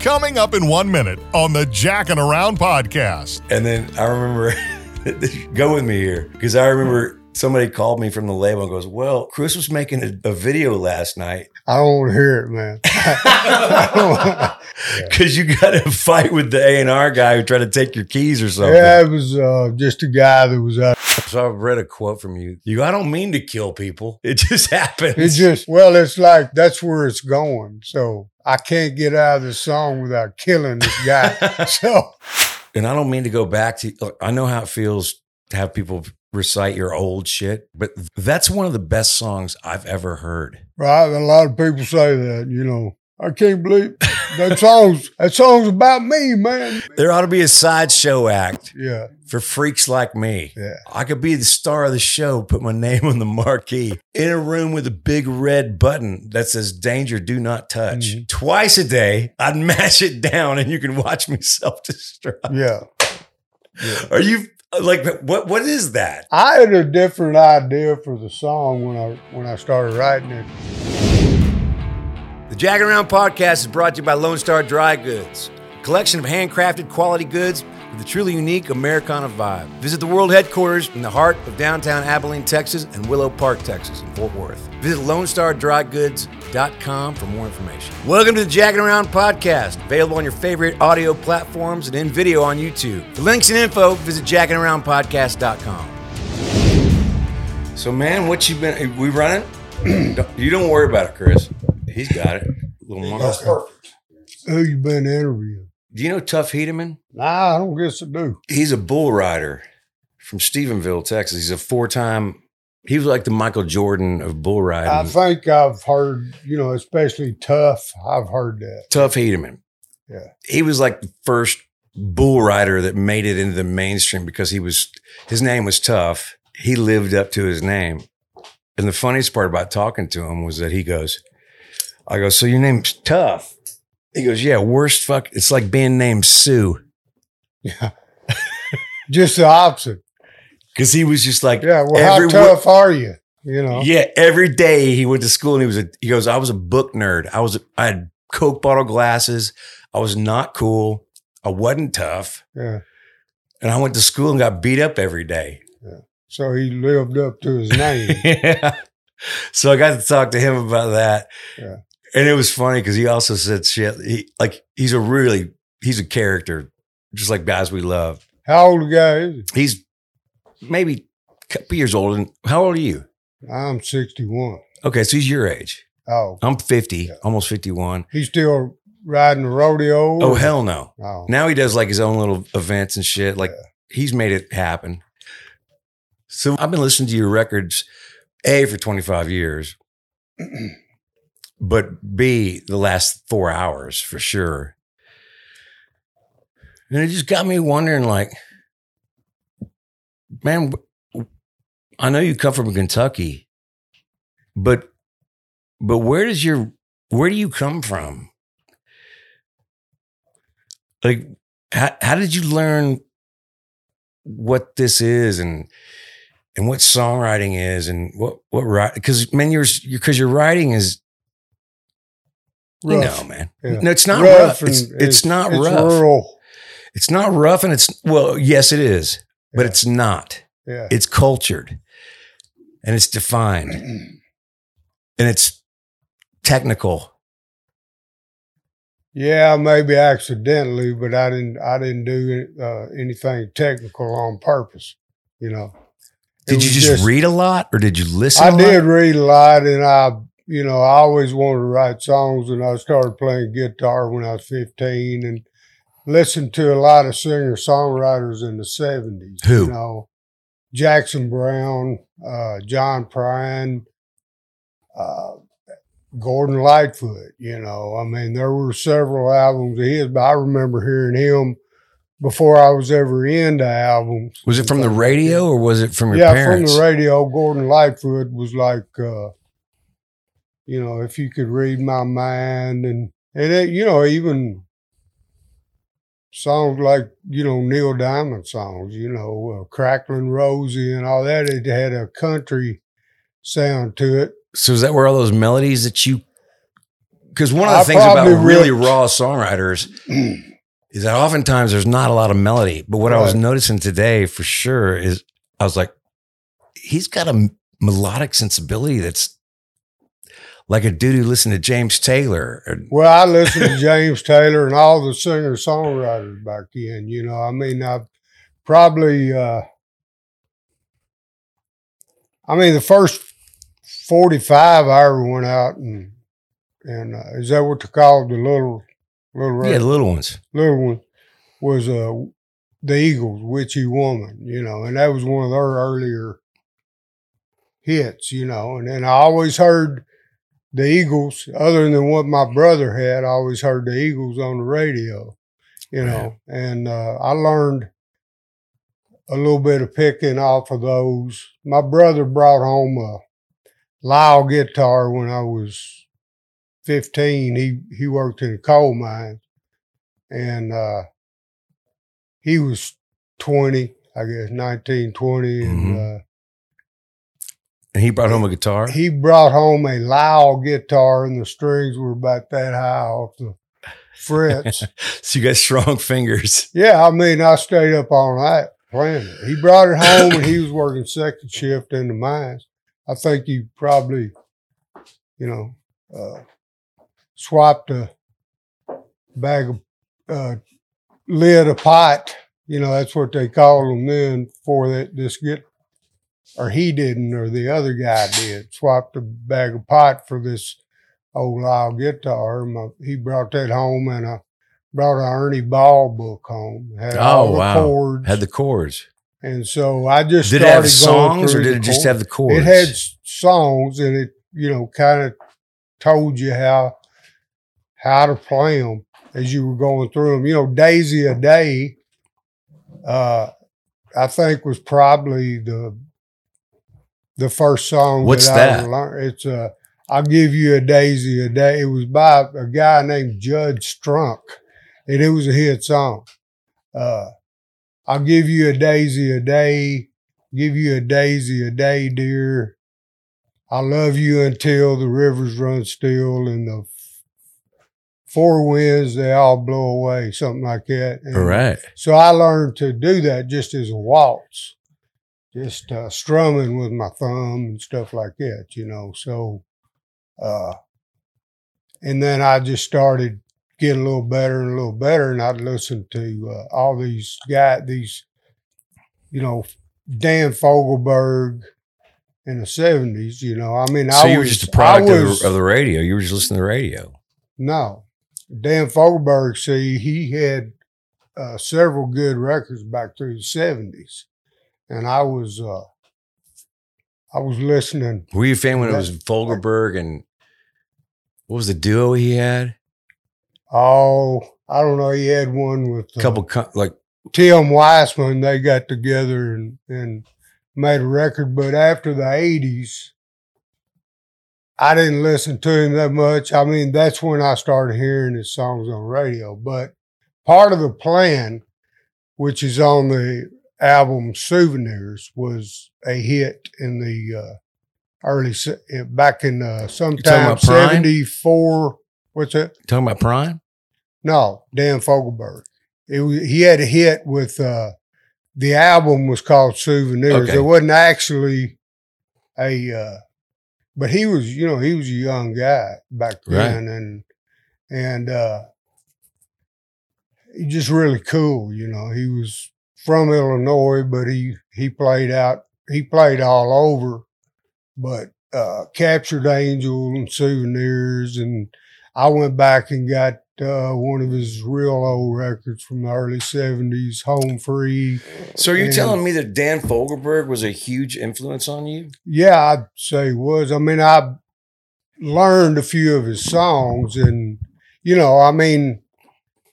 Coming up in one minute on the Jacking Around podcast. And then I remember, go with me here, because I remember somebody called me from the label and goes, Well, Chris was making a, a video last night I don't want to hear it, man. because you got a fight with the A&R guy who tried to take your keys or something. yeah, it was uh, just a guy that was out. So I read a quote from you. You, I don't mean to kill people. It just happens. It just, well, it's like that's where it's going. So I can't get out of the song without killing this guy. so and I don't mean to go back to, look, I know how it feels to have people recite your old shit, but that's one of the best songs I've ever heard. right, a lot of people say that. You know, I can't believe that song's that song's about me, man. There ought to be a sideshow act Yeah, for freaks like me. yeah. I could be the star of the show, put my name on the marquee in a room with a big red button that says danger, do not touch. Mhm. Twice a day, I'd mash it down and you can watch me self destruct. Yeah. Are you Uh, like, what? what is that? I had a different idea for the song when I when I started writing it. The Jacking Around podcast is brought to you by Lone Star Dry Goods, a collection of handcrafted quality goods with a truly unique Americana vibe. Visit the world headquarters in the heart of downtown Abilene, Texas, and Willow Park, Texas, in Fort Worth. Visit LoneStarDryGoods.com for more information. Welcome to the Jacking Around podcast, available on your favorite audio platforms and in video on YouTube. For links and info, visit JackingAroundPodcast.com. So, man, what you been? We running? You don't worry about it, Chris. He's got it. Little perfect Who you been interviewing? Do you know Tuff Hedeman? Nah, I don't guess I do. He's a bull rider from Stephenville, Texas. He's a four-time. He was like the Michael Jordan of bull riding. I think I've heard, you know, especially tough. I've heard that. Tuff Hedeman. Yeah. He was like the first bull rider that made it into the mainstream because he was his name was Tough. He lived up to his name. And the funniest part about talking to him was that he goes, I go, so your name's Tough. He goes, yeah, worst fuck. It's like being named Sue. Yeah. just the opposite. Cause he was just like, Yeah. Well, how wo- tough are you? You know? Yeah, every day he went to school and he was a he goes, I was a book nerd. I was I had Coke bottle glasses. I was not cool. I wasn't tough. Yeah. And I went to school and got beat up every day. Yeah. So he lived up to his name. yeah. So I got to talk to him about that. Yeah. And it was funny because he also said shit. He like he's a really he's a character, just like guys we love. How old a guy is he? He's maybe a couple years older. than- How old are you? I'm 61. Okay, so he's your age. Oh, I'm 50, Yeah. almost 51. he's still riding the rodeo? Oh hell no. Oh, Now he does like his own little events and shit. Like Yeah. he's made it happen. So I've been listening to your records, A, for 25 years, but B, the last four hours for sure. And it just got me wondering like, man, I know you come from Kentucky, but but where does your where do you come from? Like how, how did you learn what this is and and what songwriting is and what what because man you're because your writing is rough. know man Yeah. no it's not rough, and it's, it's not it's rough rural. it's not rough and it's well yes it is but Yeah. it's not Yeah. it's cultured and it's defined and it's technical Yeah, maybe accidentally, but I didn't. I didn't do uh, anything technical on purpose. You know. Did you was just, read a lot or did you listen I a lot? I did read a lot, and I, you know, I always wanted to write songs, and I started playing guitar when I was fifteen, and listened to a lot of singer songwriters in the seventies. Who? You know, Jackson Browne, uh, John Prine, uh, Gordon Lightfoot. You know, I mean, there were several albums of his, but I remember hearing him before I was ever into albums. was it from the radio or was it from your yeah, parents from the radio, Gordon Lightfoot was like, uh, you know, if you could read my mind, and and it, you know, even songs like you know Neil Diamond songs, you know, uh, Crackling Rosie and all that. It had a country sound to it. so is that where all those melodies that you because one of the I things about really raw songwriters is that oftentimes there's not a lot of melody. But what I was noticing today for sure is I was like, he's got a melodic sensibility that's like a dude who listened to James Taylor. Or, Well, I listened to James Taylor and all the singer songwriters back then. You know, I mean, I've probably, uh, I mean, the first 45 I ever went out and, and uh, is that what they call the little, little, yeah, the little ones. little one was uh, the Eagles, Witchy Woman, you know, and that was one of their earlier hits, you know. And then I always heard the Eagles, other than what my brother had, I always heard the Eagles on the radio, you know, and uh, I learned a little bit of picking off of those. My brother brought home a Lyle guitar when I was 15. He he worked in a coal mine and uh, he was 20, I guess, 19, 20. And uh, And he brought home a guitar. he brought home a Lyle guitar, and the strings were about that high off the frets. so you got strong fingers. yeah, I mean, I stayed up all night playing it. He brought it home, and he was working second shift in the mines. I think he probably, you know, uh, swapped a bag of uh, lid of pot. You know, that's what they called them then for that this get or he didn't, or the other guy did, swapped a bag of pot for this old Lyle guitar. My, he brought that home and I brought an Ernie Ball book home. Had Oh, all the wow. chords. Had the chords. and so I just Did it have songs or did it just chords. have the chords? It had songs and it, you know, kind of told you how how to play them as you were going through them. You know, Daisy a Day, uh, I think was probably the the first song. What's I that? learned. It's uh, I'll give you a daisy a day. It was by a guy named Jud Strunk, and it was a hit song. Uh, I'll give you a daisy a day, give you a daisy a day, dear. I love you until the rivers run still and the f- four winds they all blow away, something like that. And All right. So I learned to do that just as a waltz, just uh, strumming with my thumb and stuff like that, you know. So, uh, and then I just started getting a little better and a little better, and I'd listen to uh, all these guys, these, you know, Dan Fogelberg in the seventies. You know, I mean, So I you were was just a product I of, the, of the radio. You were just listening to the radio. no, Dan Fogelberg. See, he had uh, several good records back through the seventies, and I was uh, I was listening. Were you a fan when it was Fogelberg and what was the duo he had? Oh, I don't know. He had one with A uh, couple co- like Tim Weissman. They got together and and made a record, but after the eighties. I didn't listen to him that much. I mean, that's when I started hearing his songs on radio. But part of the plan, which is on the album Souvenirs, was a hit in the uh, early eh, back in uh, sometime seventy four. What's that? talking about Prine. No, Dan Fogelberg. It was, he had a hit with uh, the album was called Souvenirs. Okay. It wasn't actually a, uh, but he was you know he was a young guy back then, and and uh, he just really cool. You know, he was from Illinois, but he he played out he played all over, but uh, captured Angel and Souvenirs, and I went back and got uh, one of his real old records from the early '70s, Home Free. So are you And- telling me that Dan Fogelberg was a huge influence on you? Yeah, I'd say was. I mean, I learned a few of his songs, and you know, I mean,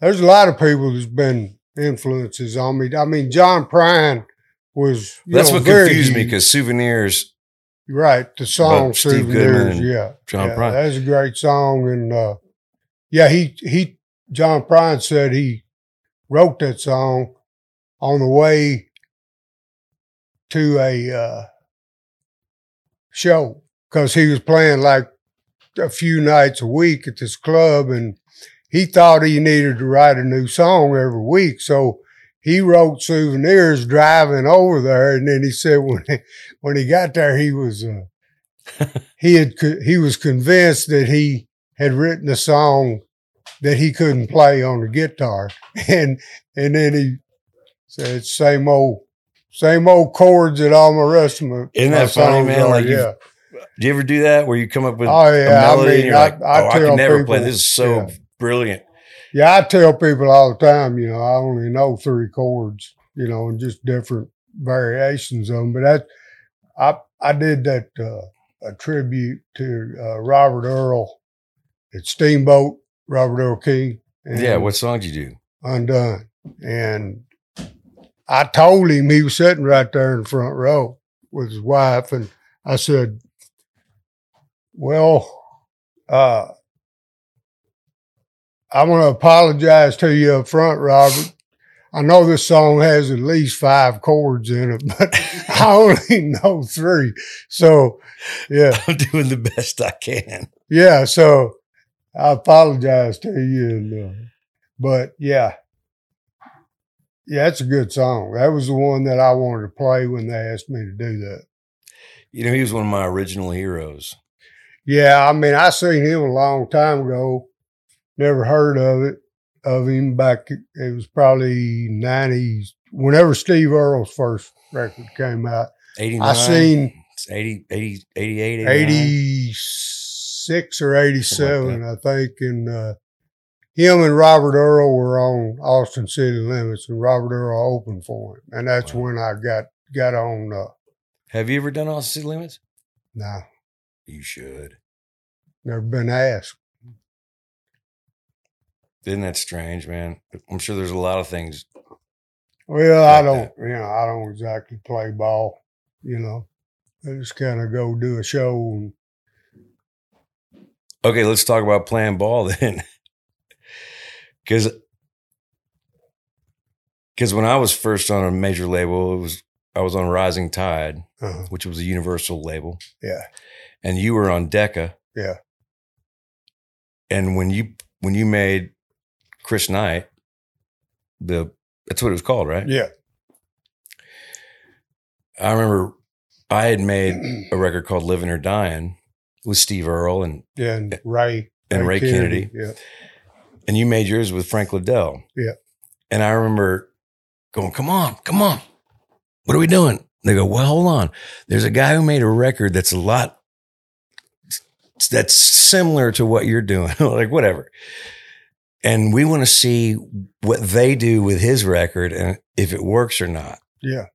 there's a lot of people that's been influences on me. I mean, John Prine was. That's know, what confused me because souvenirs. Right, the song "Souvenirs." Yeah, John yeah, Prine. That's a great song, and uh, yeah, he he John Prine said he wrote that song on the way to a uh, show because he was playing like a few nights a week at this club, and he thought he needed to write a new song every week. So he wrote souvenirs driving over there, and then he said when he, when he got there, he was uh, he had he was convinced that he had written a song that he couldn't play on the guitar, and and then he said same old same old chords that all my rest of my Isn't my that funny, man? are, Like yeah. Do you ever do that where you come up with Oh, a yeah, I melody mean, and you're I- like, I oh, I can tell never play. This is so yeah. Brilliant. Yeah, I tell people all the time, you know, I only know three chords, you know, and just different variations of them. But that, I I did that uh, a tribute to uh, Robert Earl at Steamboat, Robert Earl Keen. and Yeah. What song did you do? Undone, and I told him he was sitting right there in the front row with his wife, and I said, "Well, uh." I want to apologize to you up front, Robert. I know this song has at least five chords in it, but I only know three. So, yeah, I'm doing the best I can. yeah. So I apologize to you. And, uh, but yeah, yeah, that's a good song. That was the one that I wanted to play when they asked me to do that. You know, he was one of my original heroes. Yeah, I mean, I seen him a long time ago. Never heard of it of him back. It was probably nineties. Whenever Steve Earle's first record came out, 89. I seen It's 80, 80, 88, 89. eighty six or eighty seven, I think, and uh, him and Robert Earl were on Austin City Limits, and Robert Earl opened for him, and that's Wow. when I got got on. Uh, Have you ever done Austin City Limits? nah, You should. never been asked. Isn't that strange, man? I'm sure there's a lot of things. Well, I don't, you know, I don't exactly play ball, you know. I just kind of go do a show and Okay, let's talk about playing ball then. Because because when I was first on a major label, it was I was on Rising Tide, uh, which was a Universal label, yeah, and you were on Decca. yeah, And when you when you made Chris Knight, the that's what it was called, right? yeah, I remember I had made a record called Living or Dying with Steve Earle and yeah, and Ray and Ray Kennedy. yeah, and you made yours with Frank Liddell. Yeah. And I remember going, come on, come on. What are we doing? They go, well, hold on. There's a guy who made a record that's a lot, that's similar to what you're doing. like, whatever. And we want to see what they do with his record and if it works or not. yeah.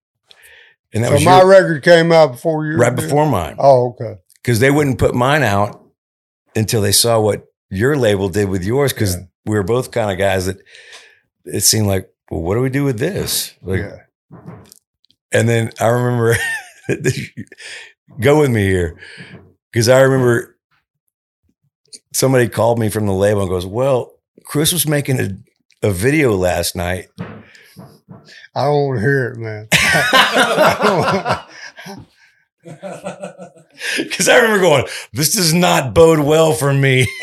And that So was my your- record came out before you right before mine Oh, okay. because they wouldn't put mine out until they saw what your label did with yours because Yeah. we were both kind of guys that it seemed like, well, what do we do with this? Like, yeah, and then I remember, go with me here because I remember somebody called me from the label and goes, well, Chris was making a, a video last night. I don't want to hear it, man. Because I remember going, this does not bode well for me.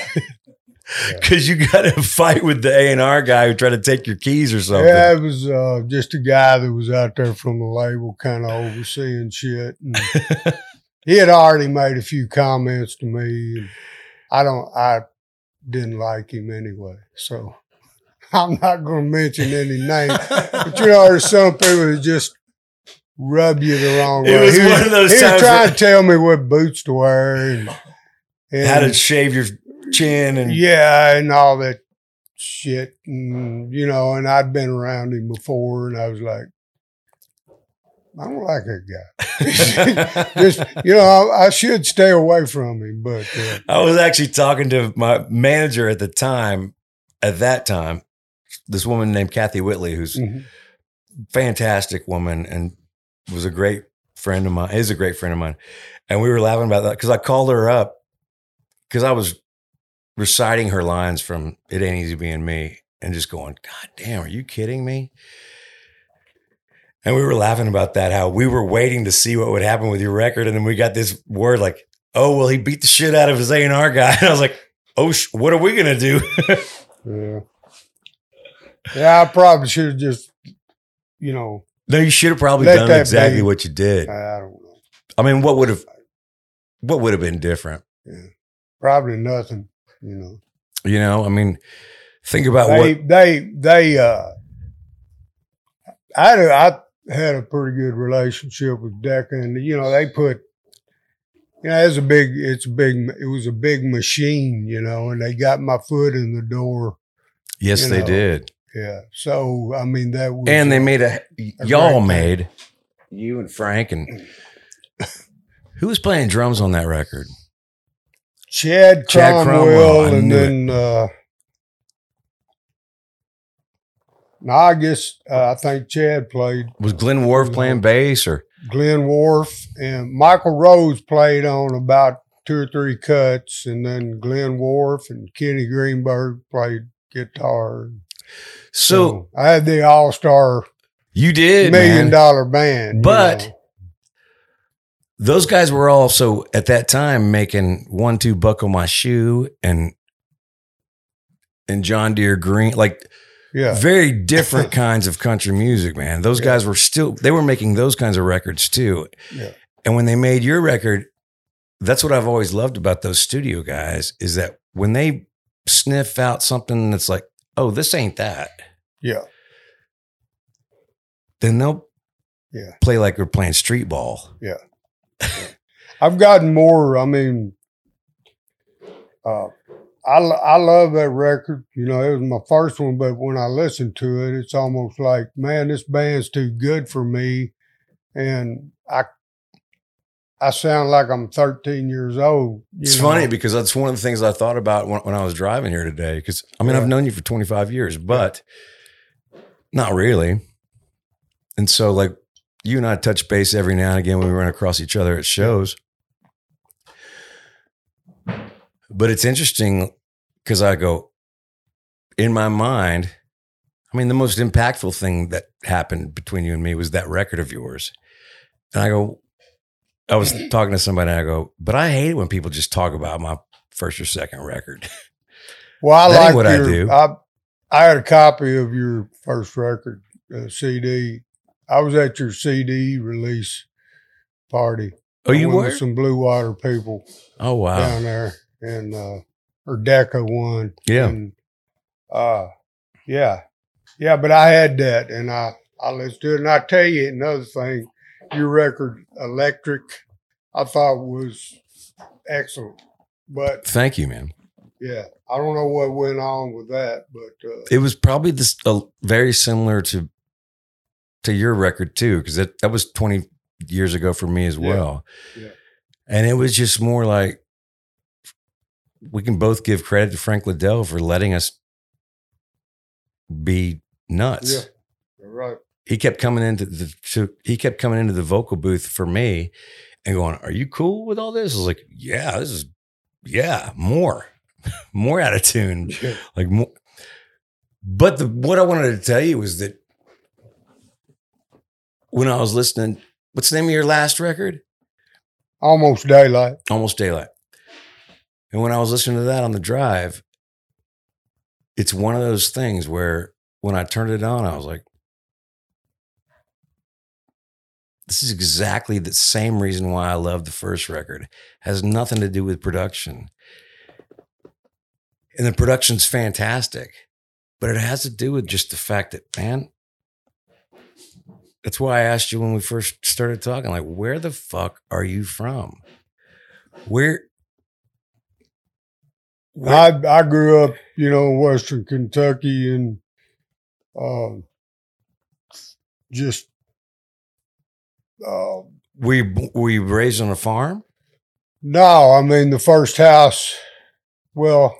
Because you got to fight with the A and R guy who tried to take your keys or something. Yeah, it was uh, just a guy that was out there from the label, kind of overseeing shit. And he had already made a few comments to me, and I don't, I didn't like him anyway. So I'm not going to mention any names, but you know, there's some people that just rub you the wrong It way. was he one of those he times was trying where- to tell me what boots to wear and, and How to shave your chin and yeah, and all that shit. And, you know, and I'd been around him before, and I was like, I don't like that guy. Just, you know, I, I should stay away from him, but uh, I was actually talking to my manager at the time, at that time, this woman named Kathy Whitley, who's a mhm. fantastic woman and was a great friend of mine, is a great friend of mine. And we were laughing about that because I called her up because I was reciting her lines from It Ain't Easy Being Me and just going, God damn, are you kidding me? And we were laughing about that, how we were waiting to see what would happen with your record. And then we got this word like, oh well, he beat the shit out of his A and R guy. And I was like, oh, sh- what are we gonna do? Yeah. Yeah, I probably should have just, you know, no, you should have probably done exactly be. what you did. I don't know. I mean, what would have, what would have been different? Probably nothing, you know. You know, I mean, think about they what. they they uh I I had a pretty good relationship with Decca and you know they put you know it's a big it's a big it was a big machine you know and they got my foot in the door Yes, they know, did, yeah so I mean that was and they made a. y'all great made you and Frank and who was playing drums on that record? Chad Chad Cromwell, Cromwell, and then uh no, I guess uh, I think Chad played Was Glenn Worf playing bass or? Glenn Worf and Michael Rose played on about two or three cuts, and then Glenn Worf and Kenny Greenberg played guitar. So I had the all star you did, million man. dollar band. you But- know. those guys were also at that time making one two buckle my shoe and and John Deere Green like yeah, very different kinds of country music man those Yeah. guys were still they were making those kinds of records too Yeah. and when they made your record that's what I've always loved about those studio guys is that when they sniff out something that's like oh this ain't that yeah, then they'll Yeah. play like we're playing street ball Yeah. I've gotten more. I mean, uh, I I love that record. You know, it was my first one, but when I listen to it, it's almost like, man, this band's too good for me, and I I sound like I'm 13 years old. It's know? funny because that's one of the things I thought about when, when I was driving here today. Because I mean, Yeah. I've known you for 25 years, but not really. And so, like, you and I touch base every now and again when we run across each other at shows. But it's interesting because I go, in my mind, I mean, the most impactful thing that happened between you and me was that record of yours. And I go, I was talking to somebody and I go, but I hate it when people just talk about my first or second record. Well, I like what I do. I I had a copy of your first record uh, CD. I was at your CD release party. Oh, you were? with some Blue Water people. Oh, wow. down there and uh or Decca one. Yeah. And uh yeah. Yeah, but I had that and I I listened to it. And I tell you another thing, your record Electric I thought was excellent. But Thank you, man. yeah, I don't know what went on with that, but uh It was probably this uh, very similar to to your record too, because that, that was 20 years ago for me as Yeah. well. Yeah. And it was just more like we can both give credit to Frank Liddell for letting us be nuts. yeah. Right. he kept coming into the to, he kept coming into the vocal booth for me and going, "Are you cool with all this?" I was like, "Yeah, this is yeah, more, more out of tune, Yeah. like more." But the what I wanted to tell you was that when I was listening, what's the name of your last record? Almost daylight. Almost Daylight. And when I was listening to that on the drive, it's one of those things where when I turned it on, I was like, this is exactly the same reason why I love the first record. has nothing to do with production. And the production's fantastic, but it has to do with just the fact that, man, that's why I asked you when we first started talking, like, where the fuck are you from? Where, where I I grew up, you know, in Western Kentucky and um just uh were you, were you raised on a farm? No, I mean the first house. Well,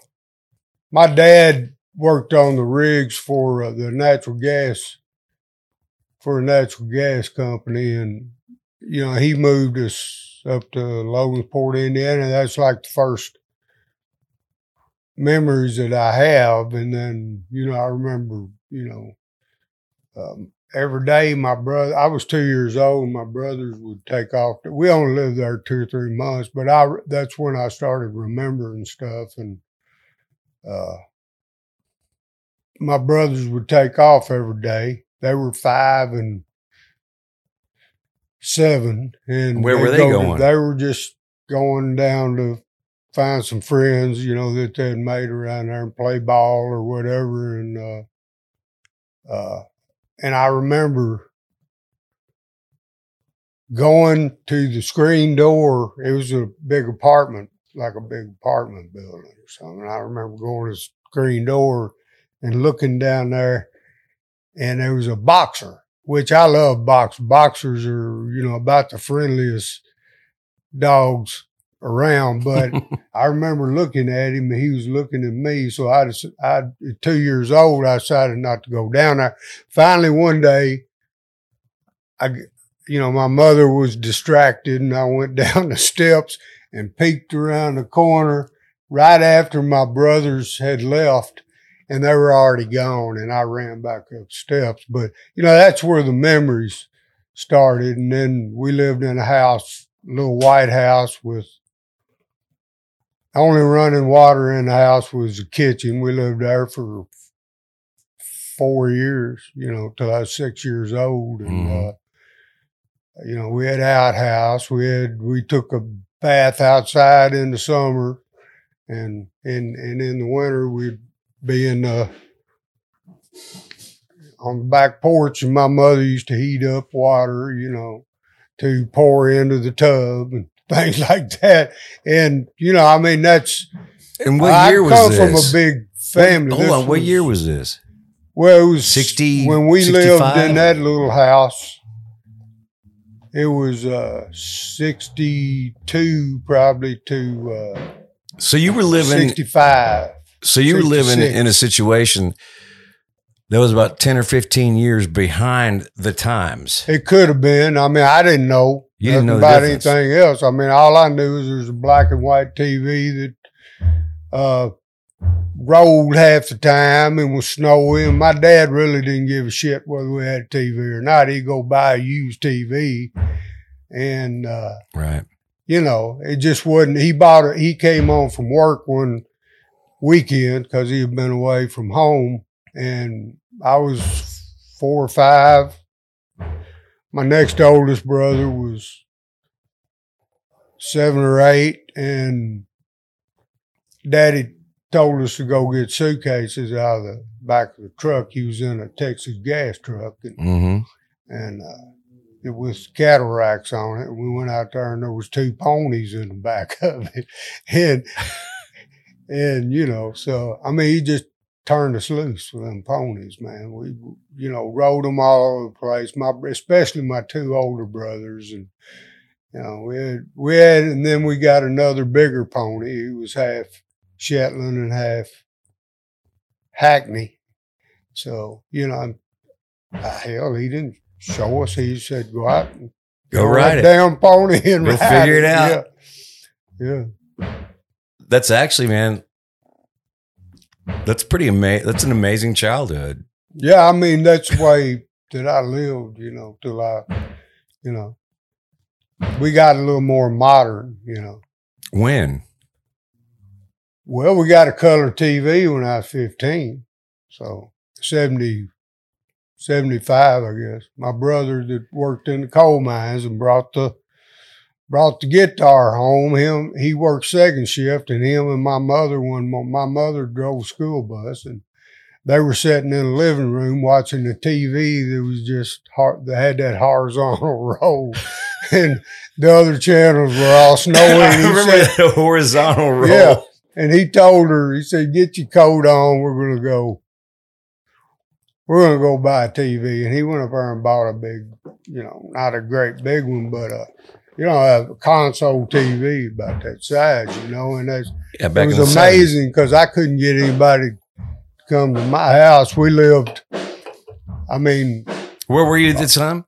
my dad worked on the rigs for uh, the natural gas for a natural gas company, and you know he moved us up to Logansport, Indiana. That's like the first memories that I have, and then you know I remember you know um, every day my brother i was two years old my brothers would take off we only lived there two or three months but i that's when i started remembering stuff and uh my brothers would take off every day they were five and seven and Where were they to- going? they were just going down to find some friends you know that they'd made around there and play ball or whatever and uh uh and I remember going to the screen door. It was a big apartment, like a big apartment building or something. I remember going to the screen door and looking down there, and there was a boxer, which I love box. Boxers are, you know, about the friendliest dogs around, but I remember looking at him and he was looking at me. So I, just, I, two years old, I decided not to go down there. Finally, one day, I, you know, my mother was distracted and I went down the steps and peeked around the corner right after my brothers had left and they were already gone and I ran back up steps. But, you know, that's where the memories started. And then we lived in a house, a little white house with only running water in the house was the kitchen. We lived there for four years, you know, till I was six years old. And, Mhm. uh, you know, we had outhouse. We had, we took a bath outside in the summer and, and, and in the winter we'd be in the, on the back porch and my mother used to heat up water, you know, to pour into the tub and things like that. And, you know, I mean, that's, And what I year was this? I come from a big family. Hold This on. What year was this? Well, it was 60, when we 65? lived in that little house. It was uh, sixty-two, probably to uh, So you were living. sixty-five. So you were living in a situation that was about ten or fifteen years behind the times. It could have been. I mean, I didn't know You didn't know about difference. anything else. I mean, all I knew is there was a black and white TV that uh, rolled half the time and was snowy. And my dad really didn't give a shit whether we had a TV or not. He'd go buy a used TV, and uh, Right. you know, it just wasn't. He bought it. He came home from work one weekend because he had been away from home, and I was four or five. My next oldest brother was seven or eight, and Daddy told us to go get suitcases out of the back of the truck. He was in a Texas gas truck, and hmm and uh, it was cattle racks on it. We went out there and there was two ponies in the back of it, and and you know, so I mean, he just turned us loose with them ponies, man. We you know rode them all over the place. My especially my two older brothers, and you know we had we had, and then we got another bigger pony. He was half Shetland and half Hackney. So you know, uh, hell, he didn't show us. He said, "Go out and Go ride that it. damn pony and Go ride figure it out." Yeah, yeah. That's actually, man. That's pretty amazing. That's an amazing childhood. Yeah, I mean that's the way that I lived, you know, till I, you know, we got a little more modern, you know. When? Well, we got a color TV when I was 15. So 70, 75, I guess. My brother that worked in the coal mines and brought the brought the guitar home. Him he worked second shift and him and my mother one mo- my mother drove school bus and they were sitting in the living room watching the TV that was just hard that had that horizontal roll. and the other channels were all snowy. I remember said- that horizontal roll. Yeah. and he told her, he said, "Get your coat on. We're gonna go. We're gonna go buy a TV." And he went up there and bought a big, you know, not a great big one, but a, you know, a console TV about that size, you know. And that's Yeah, it was amazing because I couldn't get anybody to come to my house. We lived. I mean, Where were you at the time?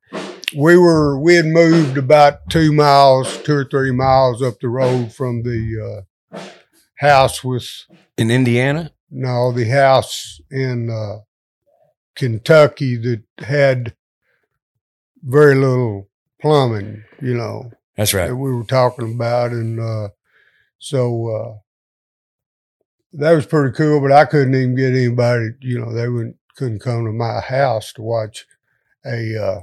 we were we had moved about two miles, two or three miles up the road from the uh, house with In Indiana? no the house in uh, Kentucky that had very little plumbing, you know, That's right. that we were talking about, and uh, so uh, that was pretty cool. But I couldn't even get anybody, you know, they wouldn't couldn't come to my house to watch a uh,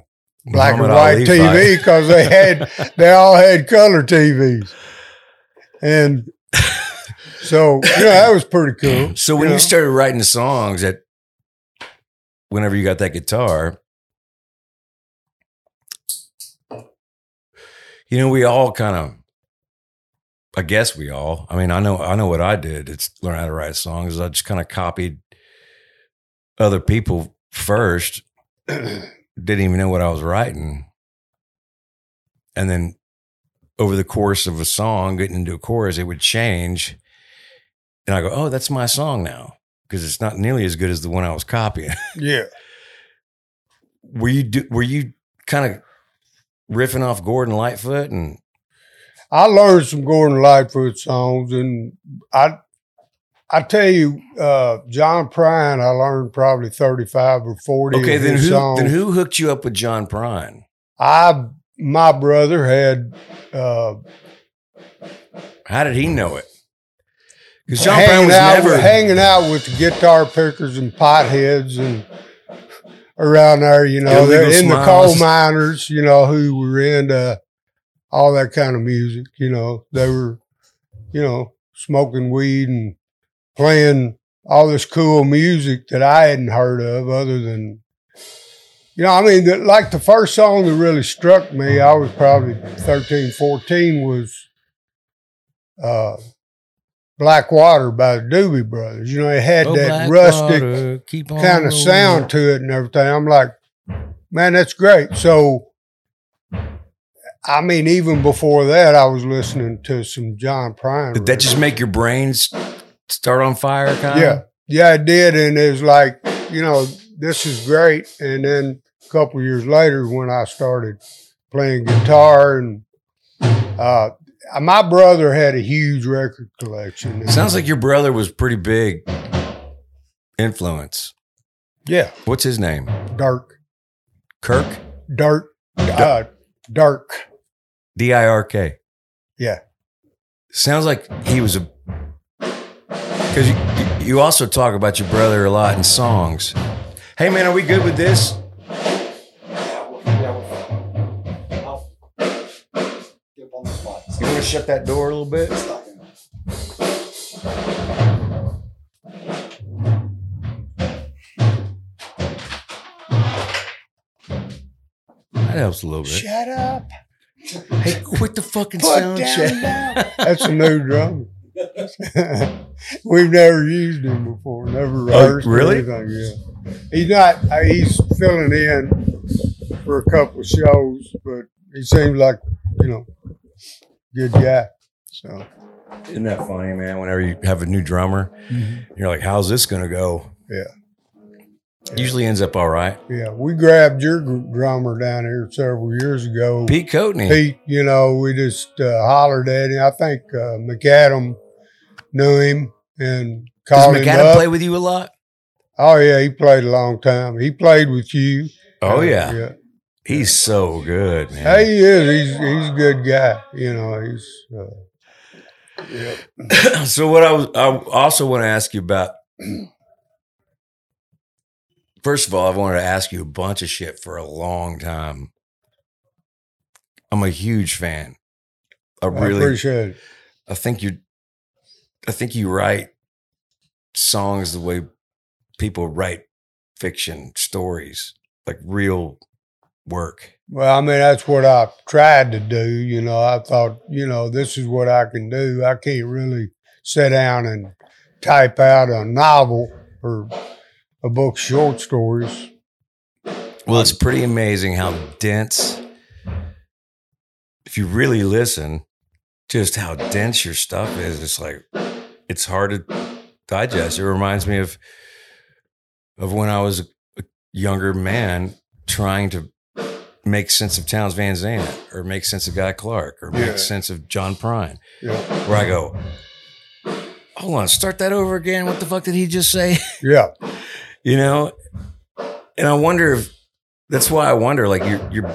black and white Ali TV because they had they all had color TVs, and so you know that was pretty cool. So when you you started writing the songs that whenever you got that guitar, you know, we all kind of I guess we all. I mean, I know I know what I did. It's learn how to write songs. I just kind of copied other people first. Didn't even know what I was writing. And then over the course of a song, getting into a chorus, it would change. And I go, oh, that's my song now. Because it's not nearly as good as the one I was copying. yeah. were you do, were you kind of riffing off Gordon Lightfoot and I learned some Gordon Lightfoot songs, and I, I tell you, uh, John Prine, I learned probably thirty-five or forty. Okay, then who songs. then who hooked you up with John Prine? I, my brother had uh, How did he know it? Because John Prine was out, never hanging out with the guitar pickers and potheads and around there. You know, they're Illegal in the coal miners. You know, who were into all that kind of music. You know, they were, you know, smoking weed and playing all this cool music that I hadn't heard of, other than. You know, I mean, the, like the first song that really struck me, I was probably 13, 14, was uh, Black Water by the Doobie Brothers. You know, it had Oh, that Black rustic keep on kind of rolling. sound to it and everything. I'm like, man, that's great. So, I mean, even before that, I was listening to some John Prine. Did that just make your brains start on fire? Kind Yeah, yeah, it did, and it was like, you know, this is great. And then a couple years later, when I started playing guitar, and uh, my brother had a huge record collection. Sounds like your brother was pretty big influence. yeah, What's his name? Dirk, Kirk? Dirk, uh, Dirk. D I R K. Yeah. Sounds like he was a. Because you, you also talk about your brother a lot in songs. Hey man, are we good with this? Shut that door a little bit? That helps a little bit. Shut up. Hey, quit the fucking Put sound check. now. That's a new drum. We've never used him before. Never rehearsed Oh, really? anything. Yeah, he's not. uh, He's filling in for a couple of shows, but he seems like you know, good guy. So Isn't that funny, man? Whenever you have a new drummer, you're like, how's this going to go? Yeah. Usually ends up all right. yeah, we grabbed your drummer down here several years ago. Pete Coatney. Pete, you know, we just uh, hollered at him. I think uh, McAdam knew him and Does called him McAdam up. play with you a lot? Oh yeah, he played a long time. He played with you. Oh, Uh, yeah. yeah. He's so good, man. Hey, he is. He's he's a good guy. You know, he's. Uh, yeah. so what I was I also want to ask you about First of all, I wanted to ask you a bunch of shit for a long time. I'm a huge fan. I I really appreciate it. I think you I think you write songs the way people write fiction stories, like real work. Well, I mean, that's what I tried to do. You know, I thought, you know, this is what I can do. I can't really sit down and type out a novel or a book of short stories. Well, it's pretty amazing how dense if you really listen, just how dense your stuff is. It's like it's hard to digest. It reminds me of of when I was a younger man trying to make sense of Townes Van Zandt or make sense of Guy Clark or make Yeah. sense of John Prine. Yeah. Where I go, hold on, start that over again. What the fuck did he just say? Yeah. you know? And I wonder if That's why I wonder. Like you're, you're.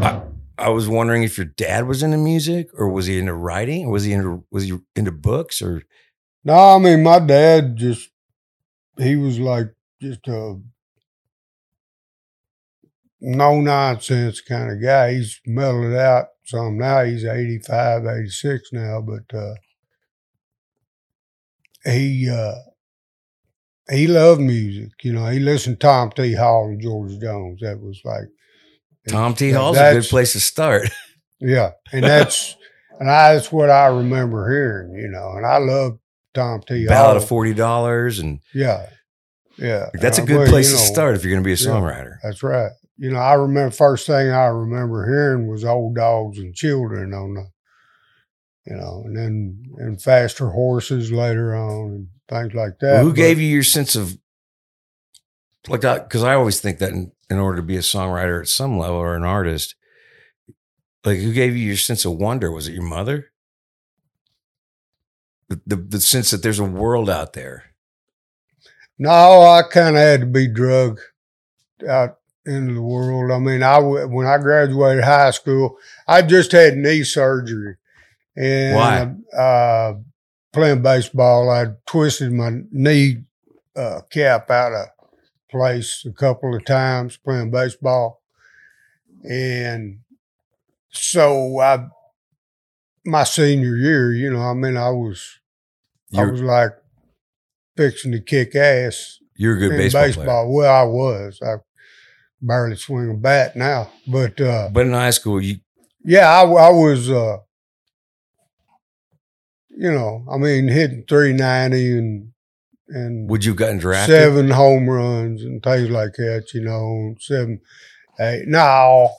I, I was wondering if your dad was into music, or was he into writing, or was he into was he into books, or No, I mean my dad just he was like just a no nonsense kind of guy. He's mellowed out some now. He's 85, 86 now, but uh he uh he loved music. You know, he listened to Tom T. Hall and George Jones. That was like Tom T. Hall's a good place to start. Yeah, and that's and I, that's what I remember hearing. You know, and I love Tom T. Ballad Hall. of forty dollars, and Yeah, yeah. that's a And I- good well, place you to start if you're going to be a yeah. songwriter. That's right. You know, I remember first thing I remember hearing was old dogs and children on the, you know, and then and faster horses later on and things like that. Well, who But- gave you your sense of like that? Because I always think that in, in order to be a songwriter at some level or an artist, like who gave you your sense of wonder? Was it your mother? The, the, the sense that there's a world out there. No, I kind of had to be drugged out into the world. I mean, I when I graduated high school, I just had knee surgery, and Why? Uh, playing baseball, I twisted my knee uh, cap out of place a couple of times playing baseball, and so I, my senior year, you know, I mean, I was, I You're, was like fixing to kick ass you're a good in baseball, baseball. Well, I was. I barely swing a bat now, but uh. But in high school, you yeah, I, I was. Uh, you know, I mean, hitting three ninety and and would you have gotten drafted? seven home runs and things like that. You know, seven, eight. No,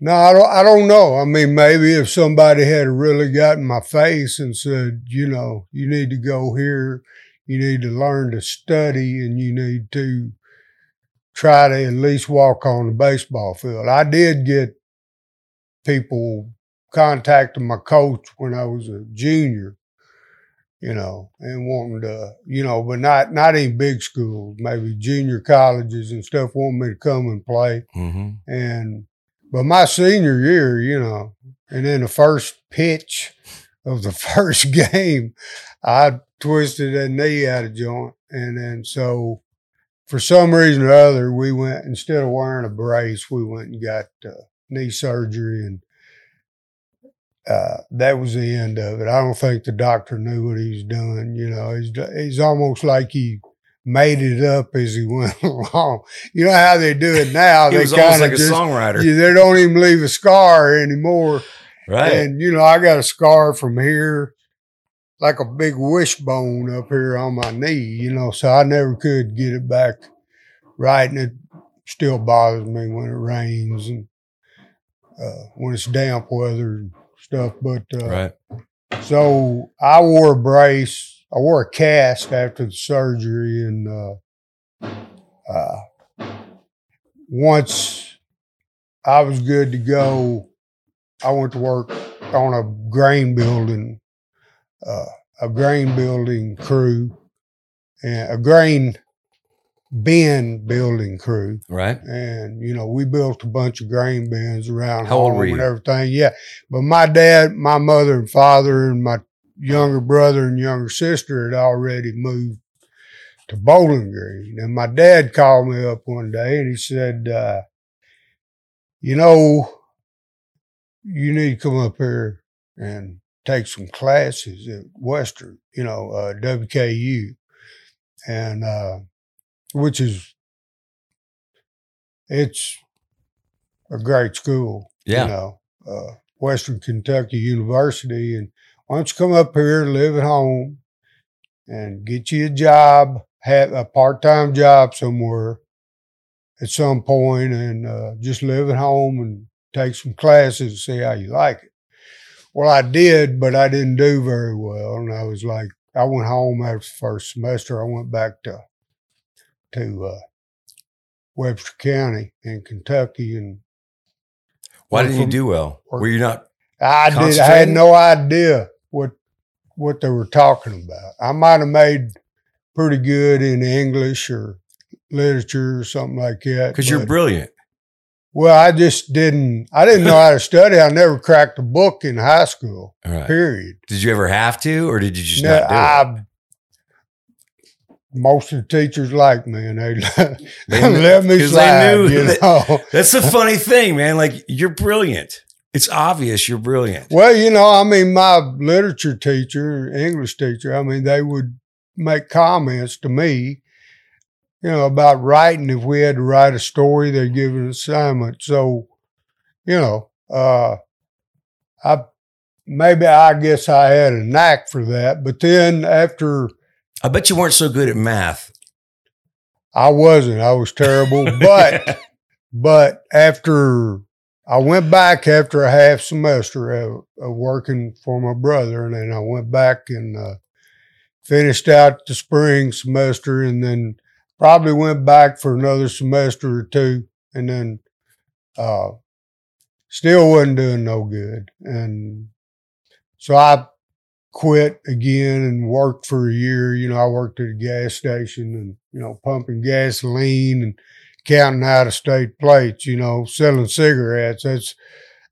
no, I don't. I don't know. I mean, maybe if somebody had really got in my face and said, you know, you need to go here, you need to learn to study, and you need to try to at least walk on the baseball field. I did get people contacting my coach when I was a junior you know, and wanting to, you know, but not not in big schools, maybe junior colleges and stuff, wanting me to come and play. hmm And but my senior year, you know, and then the first pitch of the first game, I twisted a knee out of joint, and then so for some reason or other, we went instead of wearing a brace, we went and got uh, knee surgery and uh, that was the end of it. I don't think the doctor knew what he was doing. You know, he's he's almost like he made it up as he went along. You know how they do it now? He they was almost like of a songwriter, they don't even leave a scar anymore. right? And you know, I got a scar from here, like a big wishbone up here on my knee. You know, so I never could get it back right, and it still bothers me when it rains and uh, when it's damp weather and stuff. But uh, right. so I wore a brace. I wore a cast after the surgery, and uh, uh, once I was good to go, I went to work on a grain building, uh, a grain building crew, and a grain bin building crew Right. and you know we built a bunch of grain bins around How home and everything. Yeah, but my dad, my mother and father, and my younger brother and younger sister had already moved to Bowling Green. And my dad called me up one day and he said, uh, "You know, you need to come up here and take some classes at Western, you know, uh, WKU, and uh, which is it's a great school, Yeah. you know, uh, Western Kentucky University, and why don't you come up here, live at home, and get you a job, have a part-time job somewhere at some point, and uh, just live at home and take some classes and see how you like it. Well, I did, but I didn't do very well, and I was like, I went home after the first semester. I went back to to uh, Webster County in Kentucky, and Why didn't you do well? Were you not? I did. I had no idea what what they were talking about. I might have made pretty good in English or literature or something like that. Because you're brilliant. Well, I just didn't. I didn't know how to study. I never cracked a book in high school. Right. Period. Did you ever have to, or did you just No, not do it? Most of the teachers like me, and they, They let me 'cause they slide. knew you that- know. That's the funny thing, man. Like you're brilliant. It's obvious you're brilliant. Well, you know, I mean, my literature teacher, English teacher, I mean, they would make comments to me, you know, about writing. If we had to write a story, they'd give an assignment. So, you know, uh, I maybe I guess I had a knack for that. But then after I bet you weren't so good at math. I wasn't, I was terrible. But but after I went back after a half semester of, of working for my brother, and then I went back and uh, finished out the spring semester, and then probably went back for another semester or two, and then uh, still wasn't doing no good, and so I quit again and worked for a year. You know, I worked at a gas station and you know pumping gasoline and counting out of state plates, you know, selling cigarettes. That's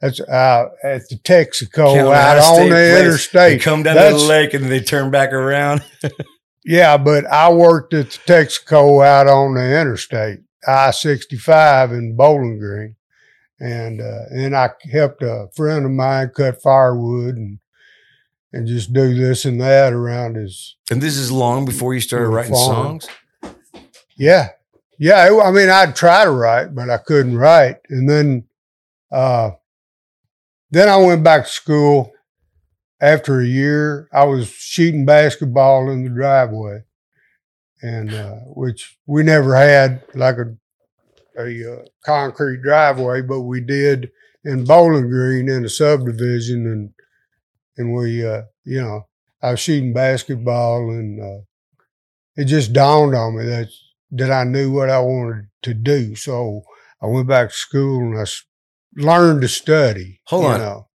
that's uh, at the Texaco Counting out out-of-state on the plates. They come down to the lake and they turn back around. Yeah, but I worked at the Texaco out on the interstate, I sixty five in Bowling Green, and uh, and I helped a friend of mine cut firewood and and just do this and that around his And this is long before you started writing farm. songs. Yeah. Yeah. it- I mean, I'd try to write, but I couldn't write. And then, uh, then I went back to school after a year. I was shooting basketball in the driveway and, uh, which we never had like a, a uh, concrete driveway, but we did in Bowling Green in a subdivision. And, and we, uh, you know, I was shooting basketball and, uh, it just dawned on me that that I knew what I wanted to do. So I went back to school and I learned to study. Hold on. know.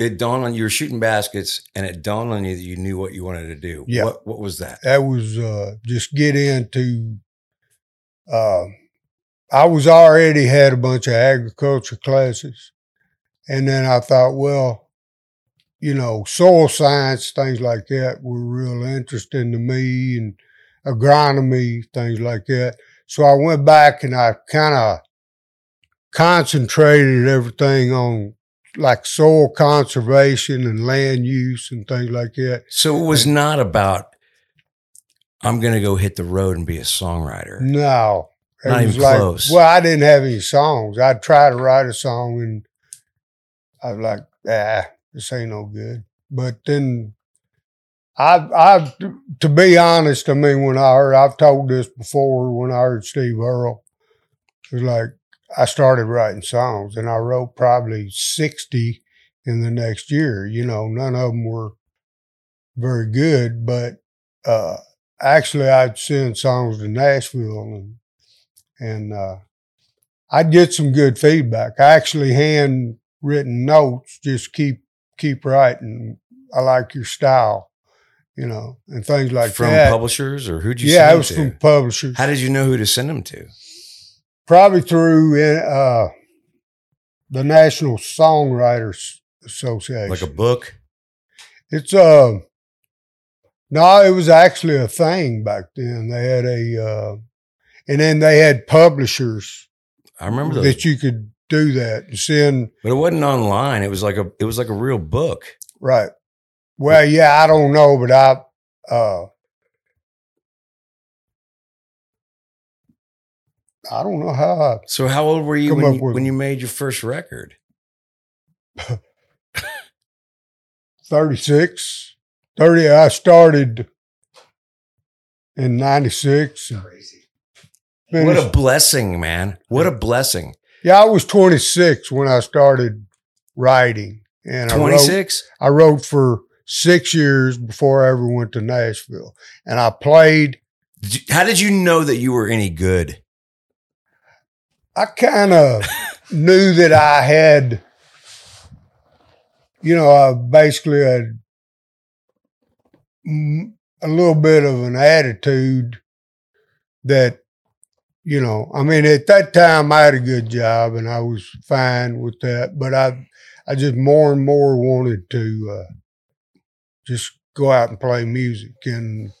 It dawned on you were shooting baskets, and it dawned on you that you knew what you wanted to do. Yeah. What What was that? That was uh, just get into. Uh, I was already had a bunch of agriculture classes, and then I thought, well, you know, soil science things like that were real interesting to me, and agronomy things like that. So I went back and I kind of concentrated everything on like soil conservation and land use and things like that. So it was not about. I'm going to go hit the road and be a songwriter. No. It Not was even like, close. well, I didn't have any songs. I'd try to write a song and I was like, ah, this ain't no good. But then I, I, to be honest, I mean, when I heard, I've told this before when I heard Steve Earle, it was like, I started writing songs and I wrote probably 60 in the next year. You know, none of them were very good, but, uh, actually I'd send songs to Nashville and, and, uh, I'd get some good feedback. I actually handwritten notes, just keep, keep writing. I like your style, you know, and things like from that. publishers, or who'd you? yeah, send it was from publishers. How did you know who to send them to? Probably through uh, the National Songwriters Association. Like a book? It's uh no, it was actually a thing back then. They had a uh and then they had publishers I remember those, that you could do that and send but it wasn't online. It was like a. It was like a real book. right. Well, yeah, I don't know, but I uh I don't know how I So how old were you when you, when you made your first record? 36, 30. I started in 96. and What a blessing, man! What a blessing. yeah, I was 26 when I started writing. And I wrote. I wrote for six years before I ever went to Nashville. And I played, How did you know that you were any good? I kind of knew that I had, you know, I basically had a little bit of an attitude that you know, I mean, at that time I had a good job and I was fine with that, but I, I just more and more wanted to uh, just go out and play music and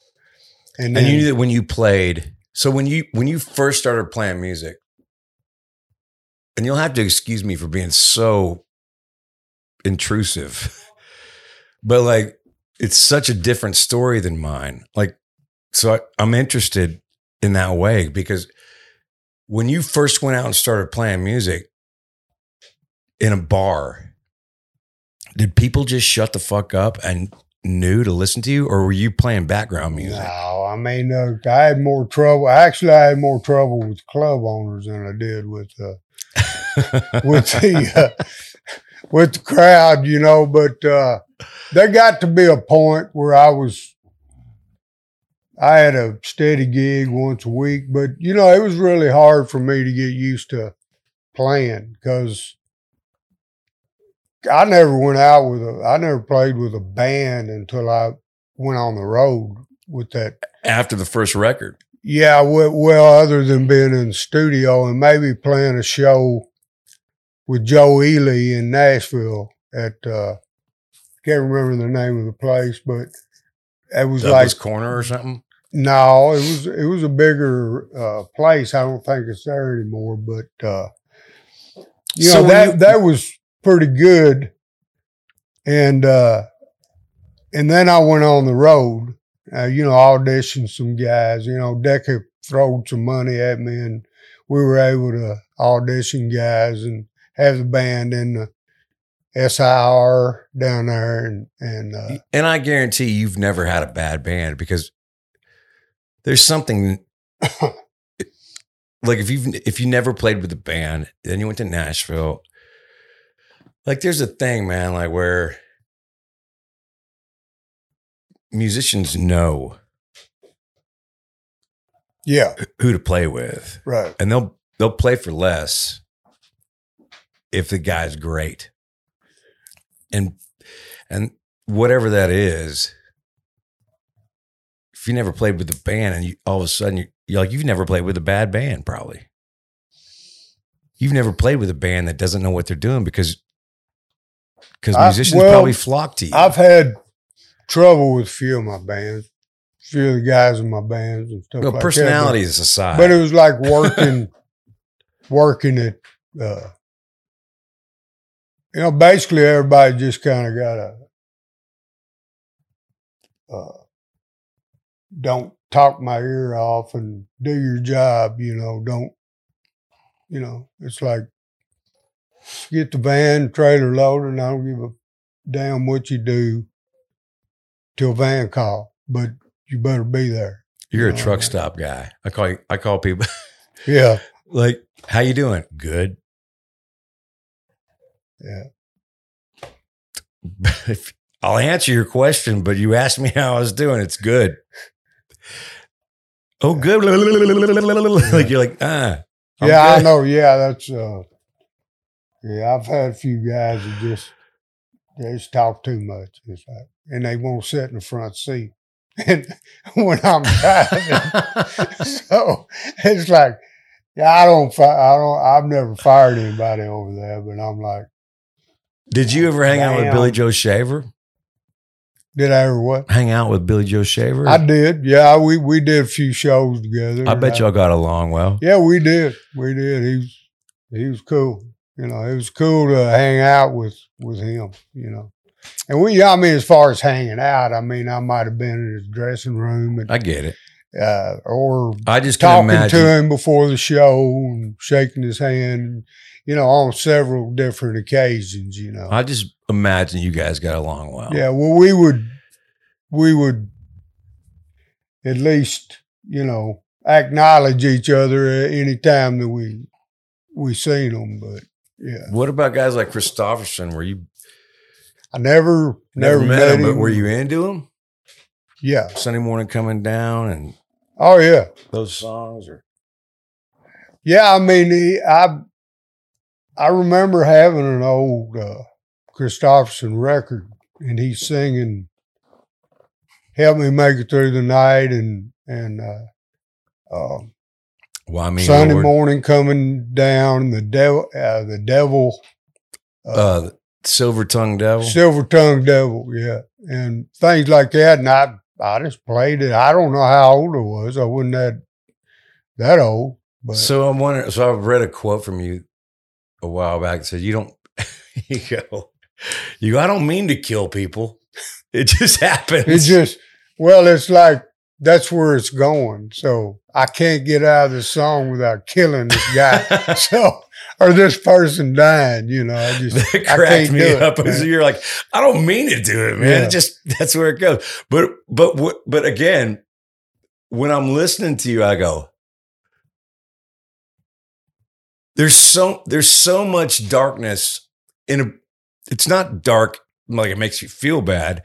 and, And you knew that when you played. So when you when you first started playing music, and you'll have to excuse me for being so intrusive, but like it's such a different story than mine. Like, so I, I'm interested in that way because when you first went out and started playing music in a bar, did people just shut the fuck up and knew to listen to you, or were you playing background music? No, I mean, uh, I had more trouble. Actually, I had more trouble with club owners than I did with uh, with the uh, with the crowd, you know. But uh, there got to be a point where I was. I had a steady gig once a week, but you know it was really hard for me to get used to playing because I never went out with a. I never played with a band until I went on the road with that After the first record. Yeah, well, well, other than being in the studio and maybe playing a show with Joe Ely in Nashville at uh can't remember the name of the place, but it was Douglas like Corner or something. no, it was it was a bigger uh place. I don't think it's there anymore, but uh you So know that you- that was pretty good. And uh and then I went on the road, uh, you know, auditioned some guys, you know, Decca throwed some money at me and we were able to audition guys and have the band in the SIR down there and and uh And I guarantee you've never had a bad band because there's something like if you've if you never played with a band, then you went to Nashville. Like there's a thing, man, like where musicians know yeah, who to play with. right. And they'll they'll play for less if the guy's great. And and whatever that is, if you never played with a band and you all of a sudden you, you're like you've never played with a bad band, probably. You've never played with a band that doesn't know what they're doing because because I- musicians well, probably flock to you. I've had trouble with a few of my bands, a few of the guys in my bands and stuff well, like personalities aside, that. But, but it was like working, working it. Uh, you know, basically everybody just kind of got a. Uh, don't talk my ear off and do your job. You know, don't. You know, it's like get the van trailer loaded. And I don't give a damn what you do till van call, but you better be there. you're a you know, truck stop guy. I call you, I call people Yeah, like, "How you doing? Good." yeah. I'll answer your question, but you asked me how I was doing. It's good. Oh, good. Like you're like, ah. I'm yeah, I know. Yeah, that's uh yeah, I've had a few guys that just they just talk too much. It's like, and they won't sit in the front seat. And when I'm driving, so it's like, yeah, I don't, fi- I don't, I've never fired anybody over there, but I'm like, Did you ever hang out with Billy Joe Shaver? did I ever what? Hang out with Billy Joe Shaver? I did. Yeah, we we did a few shows together. I bet y'all got along well. Yeah, we did. We did. He was he was cool. You know, it was cool to hang out with with him. You know, and we. I mean, as far as hanging out, I mean, I might have been in his dressing room and I get it. uh, or I just talking to him before the show and shaking his hand. You know, on several different occasions. You know, I just imagine you guys got along well. yeah. Well, we would we would at least you know acknowledge each other any time that we we seen them, but. Yeah, What about guys like Kristofferson? Were you I never, never, never, met, him, him. but were you into him? Yeah. Sunday morning coming down and Oh yeah. those songs, or Yeah. I mean, he, I, I remember having an old uh, Kristofferson record, and he's singing "Help Me Make It Through the Night," and and uh, um, Why me, Sunday Lord? morning coming down, the devil, uh, the devil, uh, Uh, silver tongue devil. silver tongued devil, yeah, and things like that. And I, I just played it. I don't know how old I was. I wasn't that that old, but So I'm wondering. So I've read a quote from you a while back that said, "You don't." you go. You. I don't mean to kill people. It just happens. It just, well, it's like that's where it's going. So I can't get out of the song without killing this guy. so, or this person dying, you know, I just, that I cracked me it, up. man. So you're like, I don't mean to do it, man. Yeah. It just that's where it goes. But but? But again, when I'm listening to you, I go, there's so there's so much darkness in a. It's not dark like it makes you feel bad.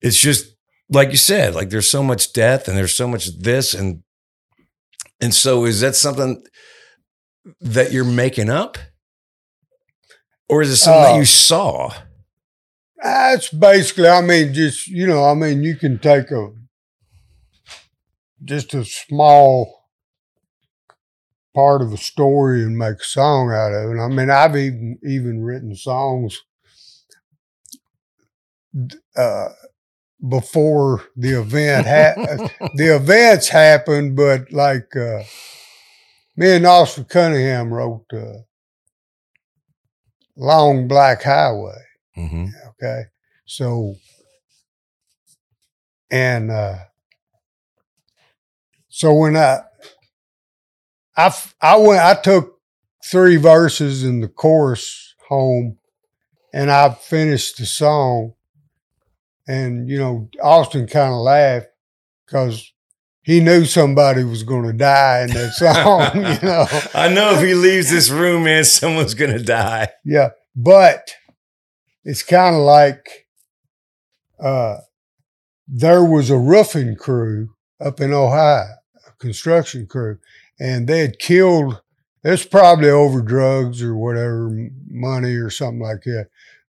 It's just like you said, like there's so much death and there's so much this and and so is that something that you're making up? Or is it something that Uh, you saw? that's basically, I mean, just, you know, I mean, you can take a, just a small part of a story and make a song out of it. I mean, I've even, even written songs uh, before the event ha- the events happened, but like uh, me and Austin Cunningham wrote uh, "Long Black Highway." hmm Okay, so and uh, so when I, I, I went I took three verses in the chorus home, and I finished the song, and you know Austin kind of laughed because he knew somebody was going to die in that song, you know. I know if he leaves this room, man, someone's gonna die. Yeah, but it's kind of like uh, there was a roofing crew up in Ohio, a construction crew, and they had killed. It's probably over drugs or whatever, money or something like that.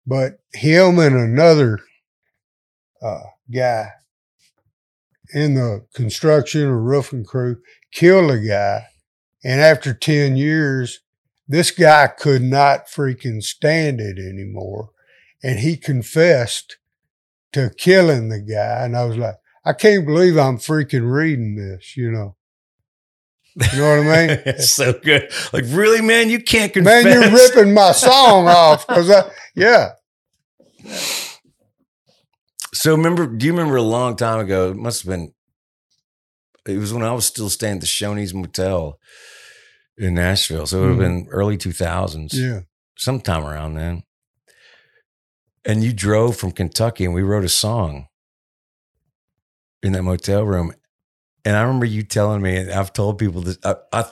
But him and another uh, guy in the construction or roofing crew killed a guy, and after ten years, this guy could not freaking stand it anymore. And he confessed to killing the guy. And I was like, I can't believe I'm freaking reading this, you know. You know what I mean? it's so good. Like, really, man, you can't confess. Man, you're ripping my song off because I, yeah. So remember, do you remember a long time ago? It must have been. It was when I was still staying at the Shoney's Motel in Nashville. So it would have mm. been early two thousands. Yeah. sometime around then. And you drove from Kentucky, and we wrote a song in that motel room. And I remember you telling me, and I've told people this. I, I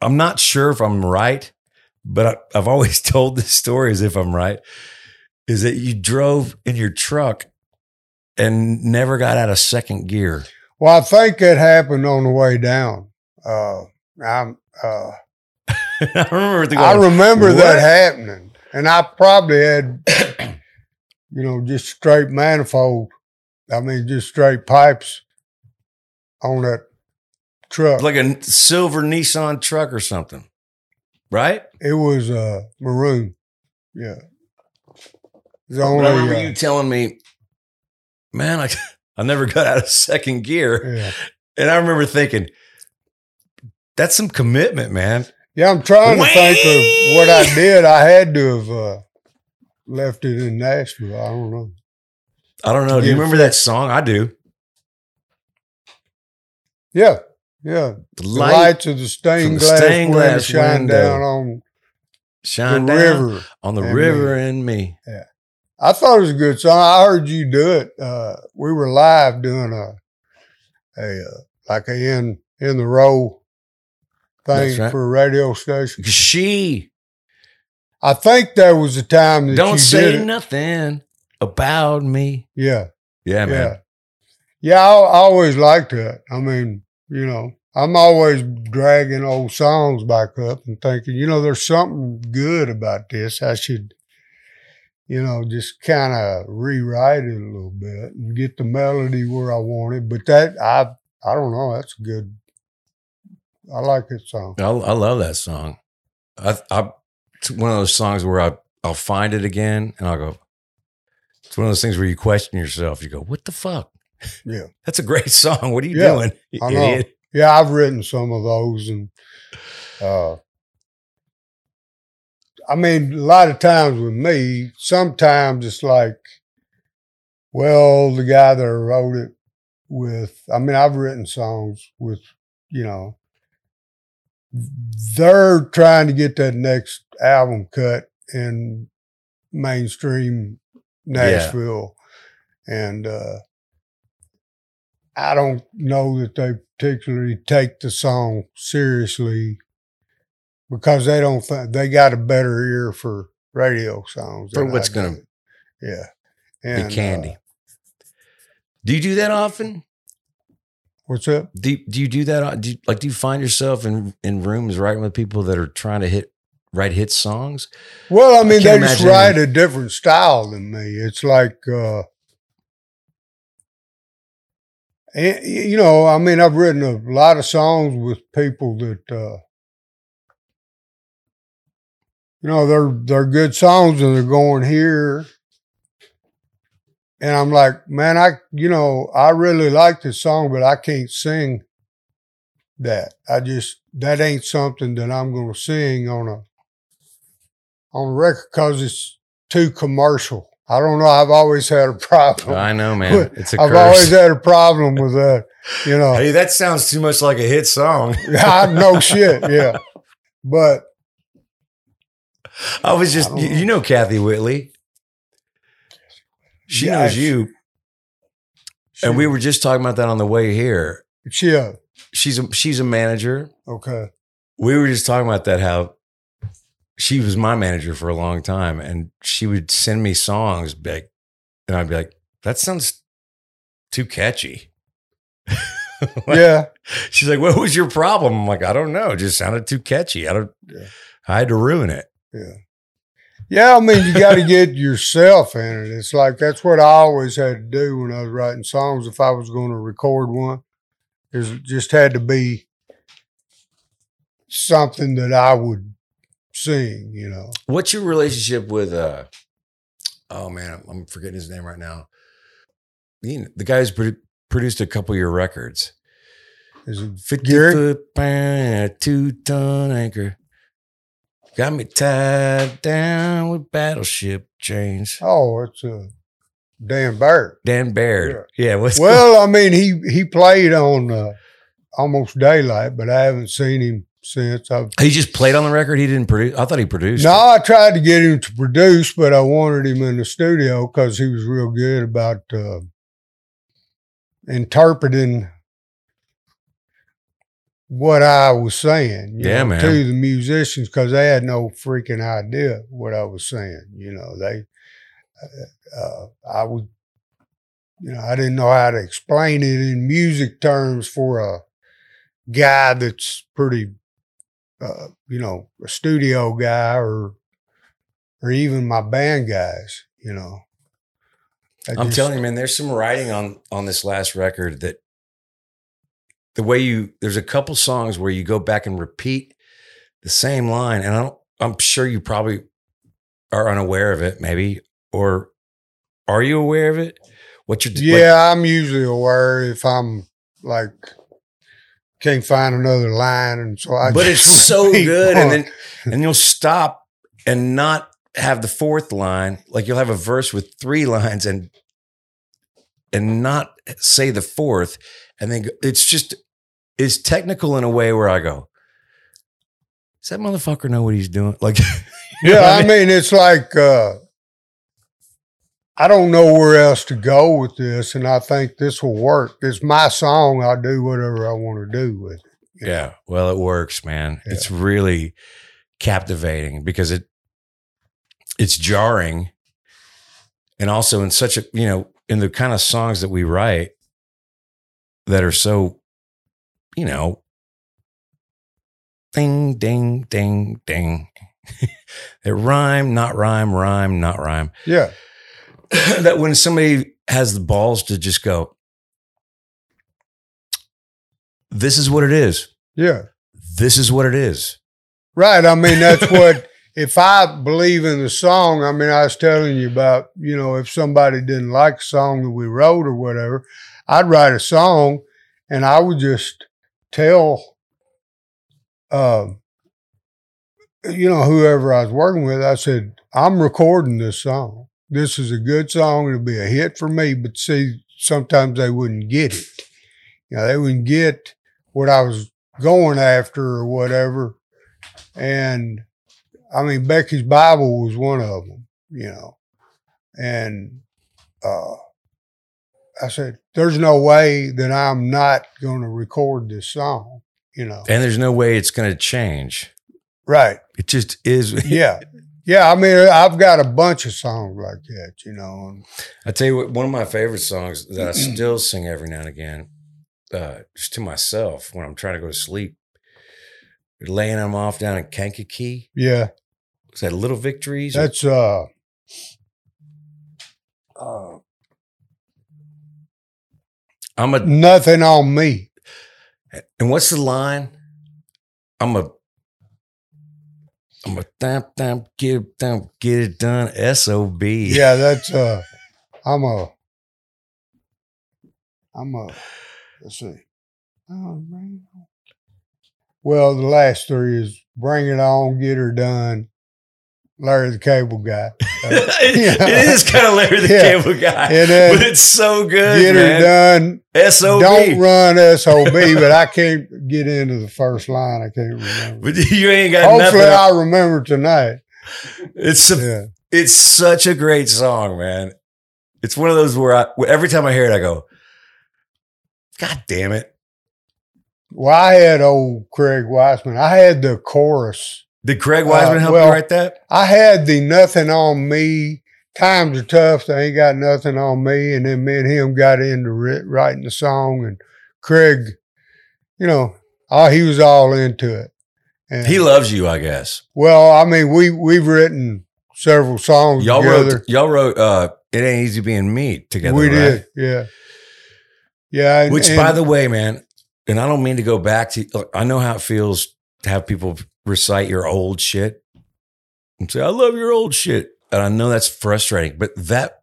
I'm not sure if I'm right, but I, I've always told this story as if I'm right. Is that you drove in your truck and never got out of second gear? Well, I think it happened on the way down. Uh, I'm, uh, I remember thinking, I remember "What?" that happening, and I probably had, you know, just straight manifold. I mean, just straight pipes on that truck. like a silver Nissan truck or something, right? it was uh, maroon. Yeah. It's I only, remember uh, you telling me, man, I, I never got out of second gear. yeah. And I remember thinking, that's some commitment, man. Yeah, I'm trying to think of what I did. I had to have uh, left it in Nashville. I don't know. I don't know. Do you remember that song? I do. Yeah, yeah. The The light lights of the stained glass, stained glass shine window. down on shine the down river. on the river and me. I thought it was a good song. I heard you do it. Uh, we were live doing a a uh, like a in in the row thing right. for a radio station. She I think there was a time that don't you say nothing about me. Yeah, Yeah, yeah, man. yeah. I, I always liked that. I mean, you know, I'm always dragging old songs back up and thinking, you know, there's something good about this. I should, you know, just kind of rewrite it a little bit and get the melody where I want it. But that I I don't know. That's a good I like that song. I, I love that song. I, I, it's one of those songs where I, I'll find it again and I'll go, it's one of those things where you question yourself. You go, what the fuck? Yeah. That's a great song. What are you Yeah, doing? you I know. idiot? Yeah, I've written some of those, and uh, I mean, a lot of times with me, sometimes it's like, well, the guy that wrote it with, I mean, I've written songs with, you know, they're trying to get that next album cut in mainstream Nashville, and uh, I don't know that they particularly take the song seriously because they don't think they got a better ear for radio songs For what's gonna do. yeah Be candy. uh, do you do that often? what's up? Do, do you do that? Do you, like, do you find yourself in, in rooms writing with people that are trying to hit, write hit songs? Well, I mean, they just write a different style than me. It's like, uh, and, you know, I mean, I've written a lot of songs with people that, uh, you know, they're they're good songs and they're going here, and I'm like, man, I you know, I really like this song, but I can't sing that. I just that ain't something that I'm going to sing on a on a record because it's too commercial. I don't know. I've always had a problem. I know, man. It's a I've curse. always had a problem with that. You know, hey, that sounds too much like a hit song. I know shit. Yeah, but I was just, I you, know. you know, Kathy Whitley. She Yeah, knows she- you. And we were just talking about that on the way here. yeah. She's a, she's a manager. Okay. We were just talking about that, how she was my manager for a long time. And she would send me songs like, and I'd be like, that sounds too catchy. Yeah. She's like, what was your problem? I'm like, I don't know. It just sounded too catchy. I don't, Yeah. I had to ruin it. Yeah. Yeah, I mean, you got to get yourself in it. It's like that's what I always had to do when I was writing songs. If I was going to record one, it just had to be something that I would sing. You know, What's your relationship with uh oh man, I'm forgetting his name right now. You know, the guy who's produ- produced a couple of your records. is it 50 Gary? foot pan, a two ton anchor. Got me tied down with battleship chains. Oh, it's uh, Dan Baird. Dan Baird. Yeah, what's Well, I mean, he he played on uh, almost daylight, but I haven't seen him since. I've he just played on the record. He didn't produce. I thought he produced. No, it. I tried to get him to produce, but I wanted him in the studio because he was real good about uh, interpreting what I was saying. you Yeah, know, man. To the musicians because they had no freaking idea what I was saying. You know, they, uh, uh, I would, you know, I didn't know how to explain it in music terms for a guy that's pretty uh, you know, a studio guy or or even my band guys, you know. I I'm just- telling you, man, there's some writing on on this last record that the way you there's a couple songs where you go back and repeat the same line, and I don't. I'm sure you probably are unaware of it, maybe, or are you aware of it? What you're Yeah, I'm usually aware if I'm like can't find another line and so I but it's so good, and then and you'll stop and not have the fourth line. Like you'll have a verse with three lines and and not say the fourth, and then it's just it's technical in a way where I go, does that motherfucker know what he's doing? Like, you know yeah, what I mean it's like uh I don't know where else to go with this, and I think this will work. It's my song. I'll do whatever I want to do with it. you know. Yeah. Well, it works, man. Yeah. It's really captivating because it it's jarring. And also in such a, you know, in the kind of songs that we write that are so, you know, ding, ding, ding, ding. that rhyme, not rhyme, rhyme, not rhyme. Yeah, that when somebody has the balls to just go, this is what it is yeah, this is what it is. Right. I mean, that's what, if I believe in the song, I mean, I was telling you about, you know, if somebody didn't like a song that we wrote or whatever, I'd write a song and I would just tell, um, you know, whoever I was working with, I said, I'm recording this song. This is a good song. It'll be a hit for me. But see, sometimes they wouldn't get it. You know, they wouldn't get what I was going after or whatever. And I mean, Becky's Bible was one of them, you know. And uh, I said, there's no way that I'm not going to record this song, you know. And there's no way it's going to change. Right. It just is. Yeah. Yeah. I mean, I've got a bunch of songs like that, you know. I tell you what, one of my favorite songs that I still sing every now and again, uh, just to myself when I'm trying to go to sleep, laying them off down in Kankakee. Yeah. Was that Little Victories? or- That's, uh, uh, I'm a, nothing on me. and what's the line? I'm a, I'm a thump thump get it thump get it done. Sob. Yeah. That's, uh, I'm a, I'm a, let's see. Oh. Well, the last three is Bring It On, Get Her Done, Larry the Cable Guy. Uh, it, it is kind of Larry the Yeah. Cable Guy, And then but it's so good, Get Her. Done, Sob. Don't Run SOB, but I can't get into the first line. I can't remember. But you ain't got Hopefully, nothing. I'll remember tonight. It's a, Yeah. it's such a great song, man. It's one of those where I every time I hear it, I go, God damn it! Well, I had old Craig Wiseman. I had the chorus. Did Craig Wiseman Uh, help well- you write that? I had the nothing on me. Times are tough. They ain't got nothing on me. And then me and him got into writ- writing the song. And Craig, you know, oh, he was all into it. And, He loves you, I guess. well, I mean, we we've written several songs Y'all together. wrote, y'all wrote, uh, "It Ain't Easy Being Me" together. we right? did, yeah, yeah. and- Which, and- by the way, man, and I don't mean to go back to. Look, I know how it feels to have people recite your old shit and say, "I love your old shit," and I know that's frustrating, but that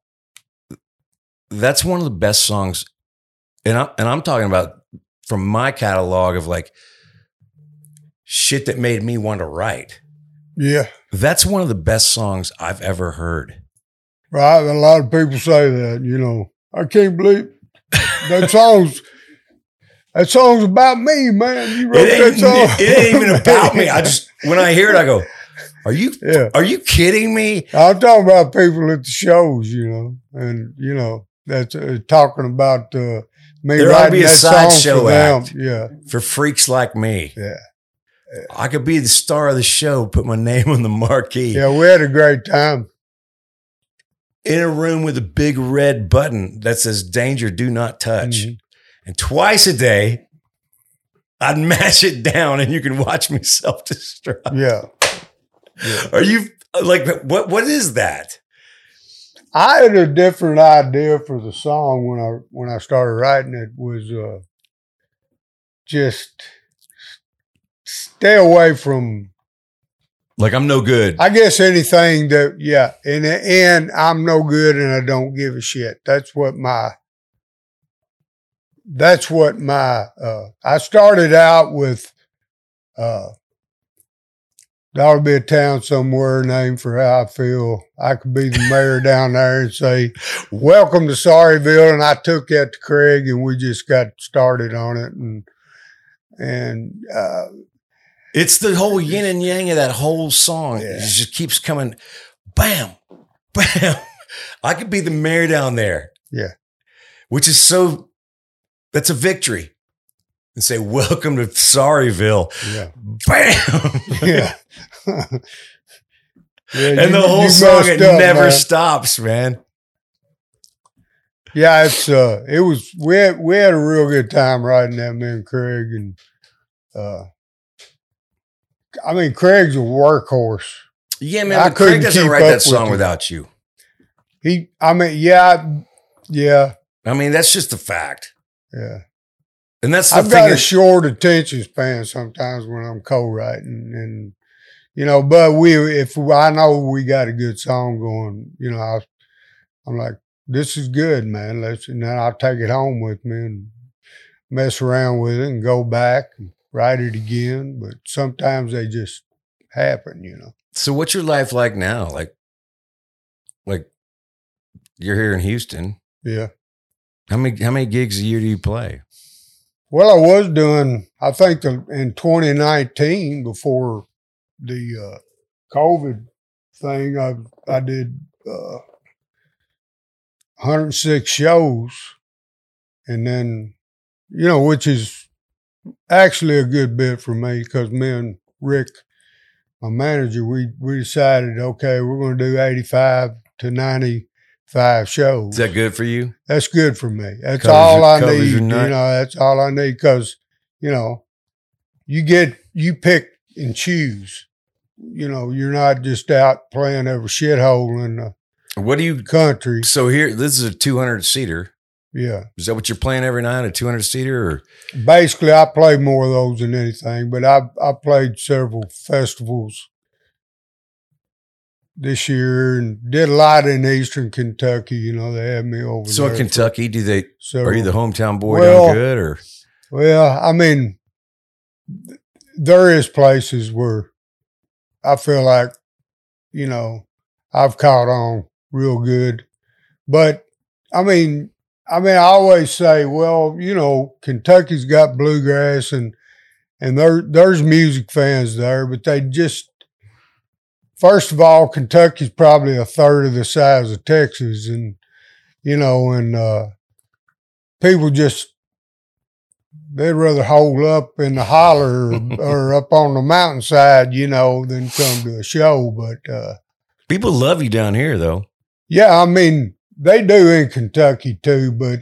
that's one of the best songs, and I'm and I'm talking about from my catalog of like shit that made me want to write. yeah, That's one of the best songs I've ever heard. right. A lot of people say that. You know, I can't believe that song's. That song's about me, man. You wrote It that ain't, song. it ain't even about me. I just when I hear it, I go, "Are you yeah. are you kidding me?" I'm talking about people at the shows, you know, and you know that's uh, talking about uh, me There ought to be a sideshow act. Yeah, for freaks like me. Yeah. I could be the star of the show, put my name on the marquee yeah, we had a great time. in a room with a big red button that says danger, do not touch. Mhm. And twice a day, I'd mash it down and you can watch me self destruct. Yeah, Are you like, what? what is that? I had a different idea for the song when I when I started writing it was uh, just stay away from Like, I'm no good. I guess anything that, yeah, in the end, I'm no good and I don't give a shit. That's what my, that's what my, uh, I started out with, uh, there ought to be a town somewhere named for how I feel. I could be the mayor down there and say, welcome to Sorryville. And I took that to Craig and we just got started on it. And, and, uh, It's the whole yin and yang of that whole song. Yeah. It just keeps coming, bam, bam. I could be the mayor down there. Yeah. Which is so, that's a victory. And say, welcome to Sorryville. yeah. Bam. Yeah. Yeah, and you- the whole song, it up, never man. stops, man. Yeah, it's uh, it was we had we had a real good time riding that, man Craig, and uh, I mean Craig's a workhorse. Yeah, man. I But Craig couldn't doesn't keep write up that song you. without you. He, I mean, yeah, yeah, I mean, that's just a fact. Yeah. And that's the I've thing. got a short attention span sometimes when I'm co-writing, and you know, but we if I know we got a good song going, you know, I, I'm like, this is good, man. Let's and then I'll take it home with me and mess around with it and go back and write it again. But sometimes they just happen, you know. so what's your life like now? Like, like you're here in Houston. Yeah. How many how many gigs a year do you play? Well, I was doing, I think in 2019, before the uh, COVID thing, I, I did uh, 106 shows. And then, you know, which is actually a good bit for me because me and Rick, my manager, we, we decided, okay, we're going to do 85 to 95 shows. Is that good for you? That's good for me. That's Covers all your- I need. You know, that's all I need because, you know, you get, you pick and choose. You know, you're not just out playing every shithole in the What do you? country. So here, this is a 200 seater. Yeah. Is that what you're playing every night? A 200 seater, or Basically, I play more of those than anything, but I, I played several festivals this year and did a lot in Eastern Kentucky. You know, they had me over so there. in for Kentucky? Do they? Are you the hometown boy Well, down good, or Well, I mean, th- there is places where I feel like, you know, I've caught on real good. But I mean, I mean, I always say, well, you know, Kentucky's got bluegrass and and there there's music fans there, but they just first of all, Kentucky's probably a third of the size of Texas, and you know, and uh, people just they'd rather hole up in the holler or, or up on the mountainside, you know, than come to a show. But uh, people love you down here though? yeah, I mean, they do in Kentucky too, but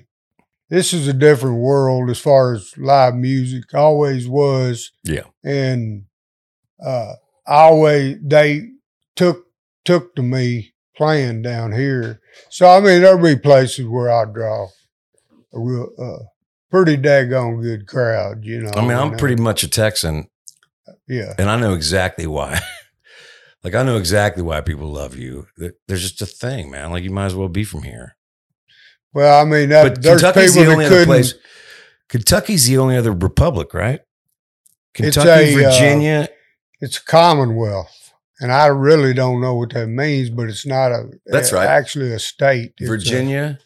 this is a different world as far as live music. Always was. Yeah. And uh always they took took to me playing down here. So I mean there'll be places where I draw a real uh pretty daggone good crowd, you know. I mean, I'm uh, pretty much a Texan, yeah. and I know exactly why. like I know exactly why people love you. There's just a thing, man. Like you might as well be from here. Well, I mean that But there's Kentucky's people the only that other couldn't place. Kentucky's the only other republic, right? Kentucky, a, uh, Virginia. it's a commonwealth. And I really don't know what that means, but it's not a That's a- right. actually a state. It's a Virginia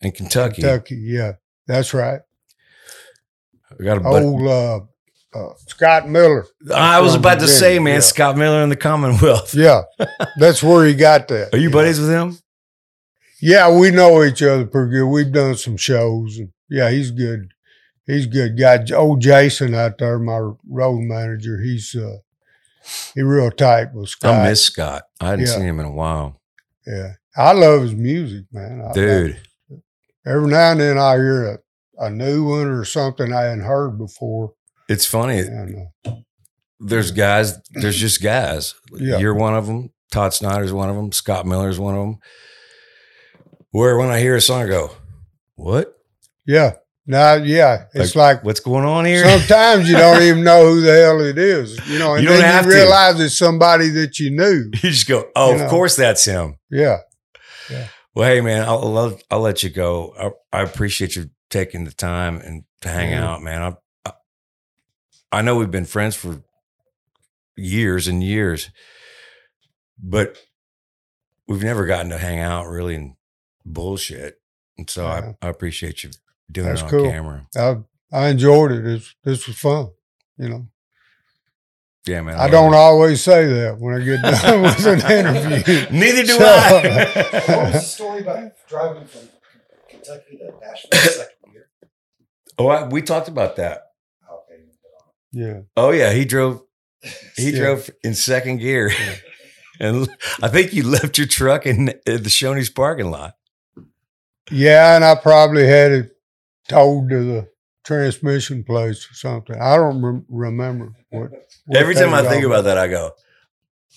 and Kentucky. Kentucky, yeah. That's right. We got a Old uh, uh, Scott Miller. I was about to say, man, yeah. Scott Miller in the Commonwealth. Yeah. That's where he got that. Are you know. buddies with him? Yeah, we know each other pretty good. We've done some shows. And yeah, he's good. He's a good guy. Old Jason out there, my road manager, he's uh he real tight with Scott. I miss Scott. I hadn't Yeah. seen him in a while. Yeah. I love his music, man. I- Dude, every now and then I hear a, a new one or something I hadn't heard before. it's funny. And uh, There's guys, there's just guys. Yeah. You're one of them. Todd Snider's one of them. Scott Miller's one of them. Where when I hear a song, I go, what? yeah, now yeah, it's like, What's going on here? sometimes you don't even know who the hell it is. You know, and You then you to. realize it's somebody that you knew. you just go, oh, of know. course that's him. Yeah. Well, hey, man, I'll, I'll, I'll let you go. I, I appreciate you taking the time and to hang Yeah. out, man. I, I, I know we've been friends for years and years, but we've never gotten to hang out really and bullshit. And so Yeah. I, uh-huh. I appreciate you doing That's it on cool. camera. I I enjoyed it. It's, this was fun. You know, Yeah, man. I love don't it. always say that when I get done with an interview. Neither do So- What I. was the story about driving from Kentucky to Nashville the second year? oh, I, we talked about that. Okay. Yeah. Oh yeah, he drove. He Yeah. drove in second gear, and I think you left your truck in, in the Shoney's parking lot. Yeah, and I probably had it towed to the transmission place or something. I don't rem- remember what. what Every time I think about that, I go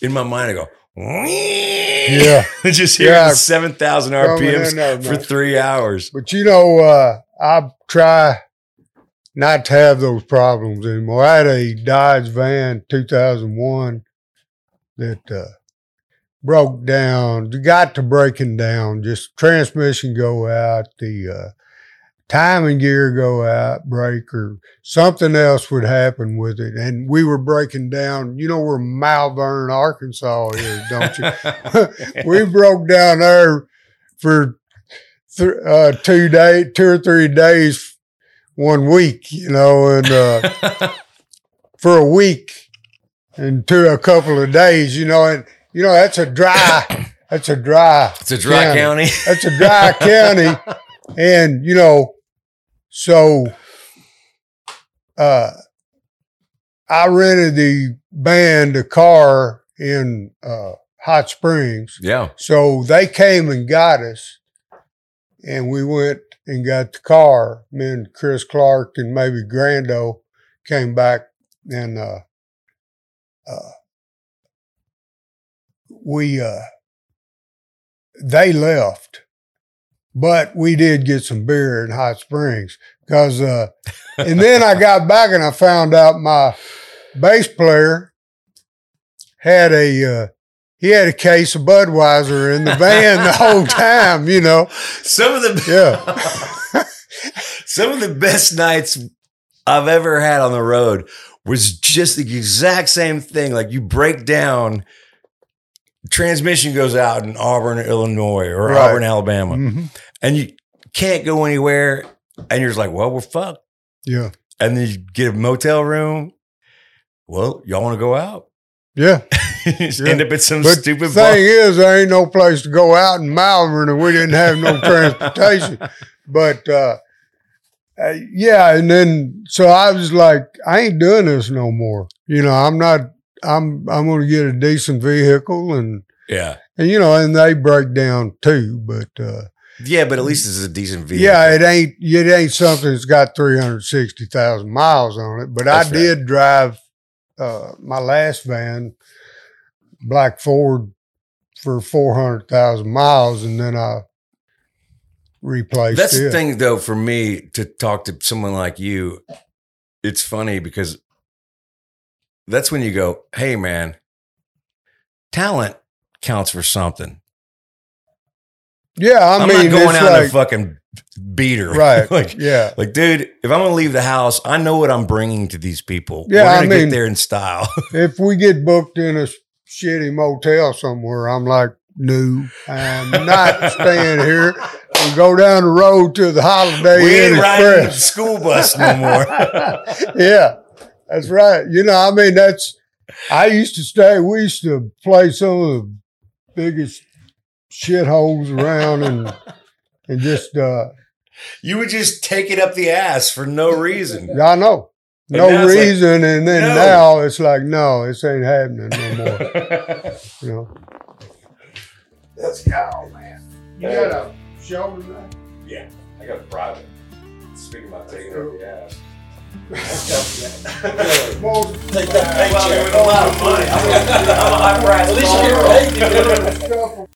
in my mind. I go, Yeah. just hear Yeah. seven thousand RPMs there, for three hours. But you know, uh, I try not to have those problems anymore. I had a Dodge van 2001 that uh, broke down, got to breaking down, just transmission go out, the uh, timing gear go out, break, or something else would happen with it. And we were breaking down, you know where Malvern, Arkansas is, don't you? we broke down there for th- uh, two day, two or three days, one week, you know, and uh, for a week and two a couple of days, you know, and you know that's a dry, that's a dry, It's a dry county. that's a dry county, and you know, so uh, I rented the band a car in uh, Hot Springs. yeah. So they came and got us, and we went and got the car. Me and Chris Clark and maybe Grando came back, and uh, uh, we uh, they left, but we did get some beer in Hot Springs because, uh, and then I got back and I found out my bass player had a. Uh, he had a case of Budweiser in the van the whole time, you know. Some of the Yeah. some of the best nights I've ever had on the road was just the exact same thing. Like you break down, transmission goes out in Auburn, Illinois, or Right. Auburn, Alabama, Mhm. and you can't go anywhere. And you're just like, well, we're fucked. Yeah. And then you get a motel room. Well, y'all want to go out? Yeah. Yeah. end up at some But stupid the bar. thing is, there ain't no place to go out in Malvern and we didn't have no transportation. But uh, uh, yeah, and then so I was like, I ain't doing this no more. You know, I'm not. I'm I'm going to get a decent vehicle and Yeah. and you know, and they break down too. But uh, Yeah, but at least it's a decent vehicle. yeah, it ain't it ain't something that's got three hundred sixty thousand miles on it. But That's I right. did drive uh, my last van, Black Ford, for four hundred thousand miles, and then I replaced That's it. the thing, though, for me to talk to someone like you. It's funny because that's when you go, "Hey, man, talent counts for something." Yeah, I I'm mean, not going out in a like, fucking beater, right. like, yeah, like, dude, if I'm gonna leave the house, I know what I'm bringing to these people. Yeah, We're I mean- get there in style. if we get booked in a shitty motel somewhere, I'm like, no, I'm not staying here. We go down the road to the Holiday we Inn ain't riding the Express. school bus no more. yeah, that's right. You know, I mean, that's. I used to stay. We used to play some of the biggest shitholes around, and and just. uh you would just take it up the ass for no reason. Yeah, I know, And no now it's like, reason, and then no. now it's like, no, this ain't happening no more. You know. Let's go, man. You got a shoulder knife? Yeah, I got a private. Speaking about taking over the ass. Well, Take that Well, paycheck. it was a lot of money. I'm a high price. At least you get paid it.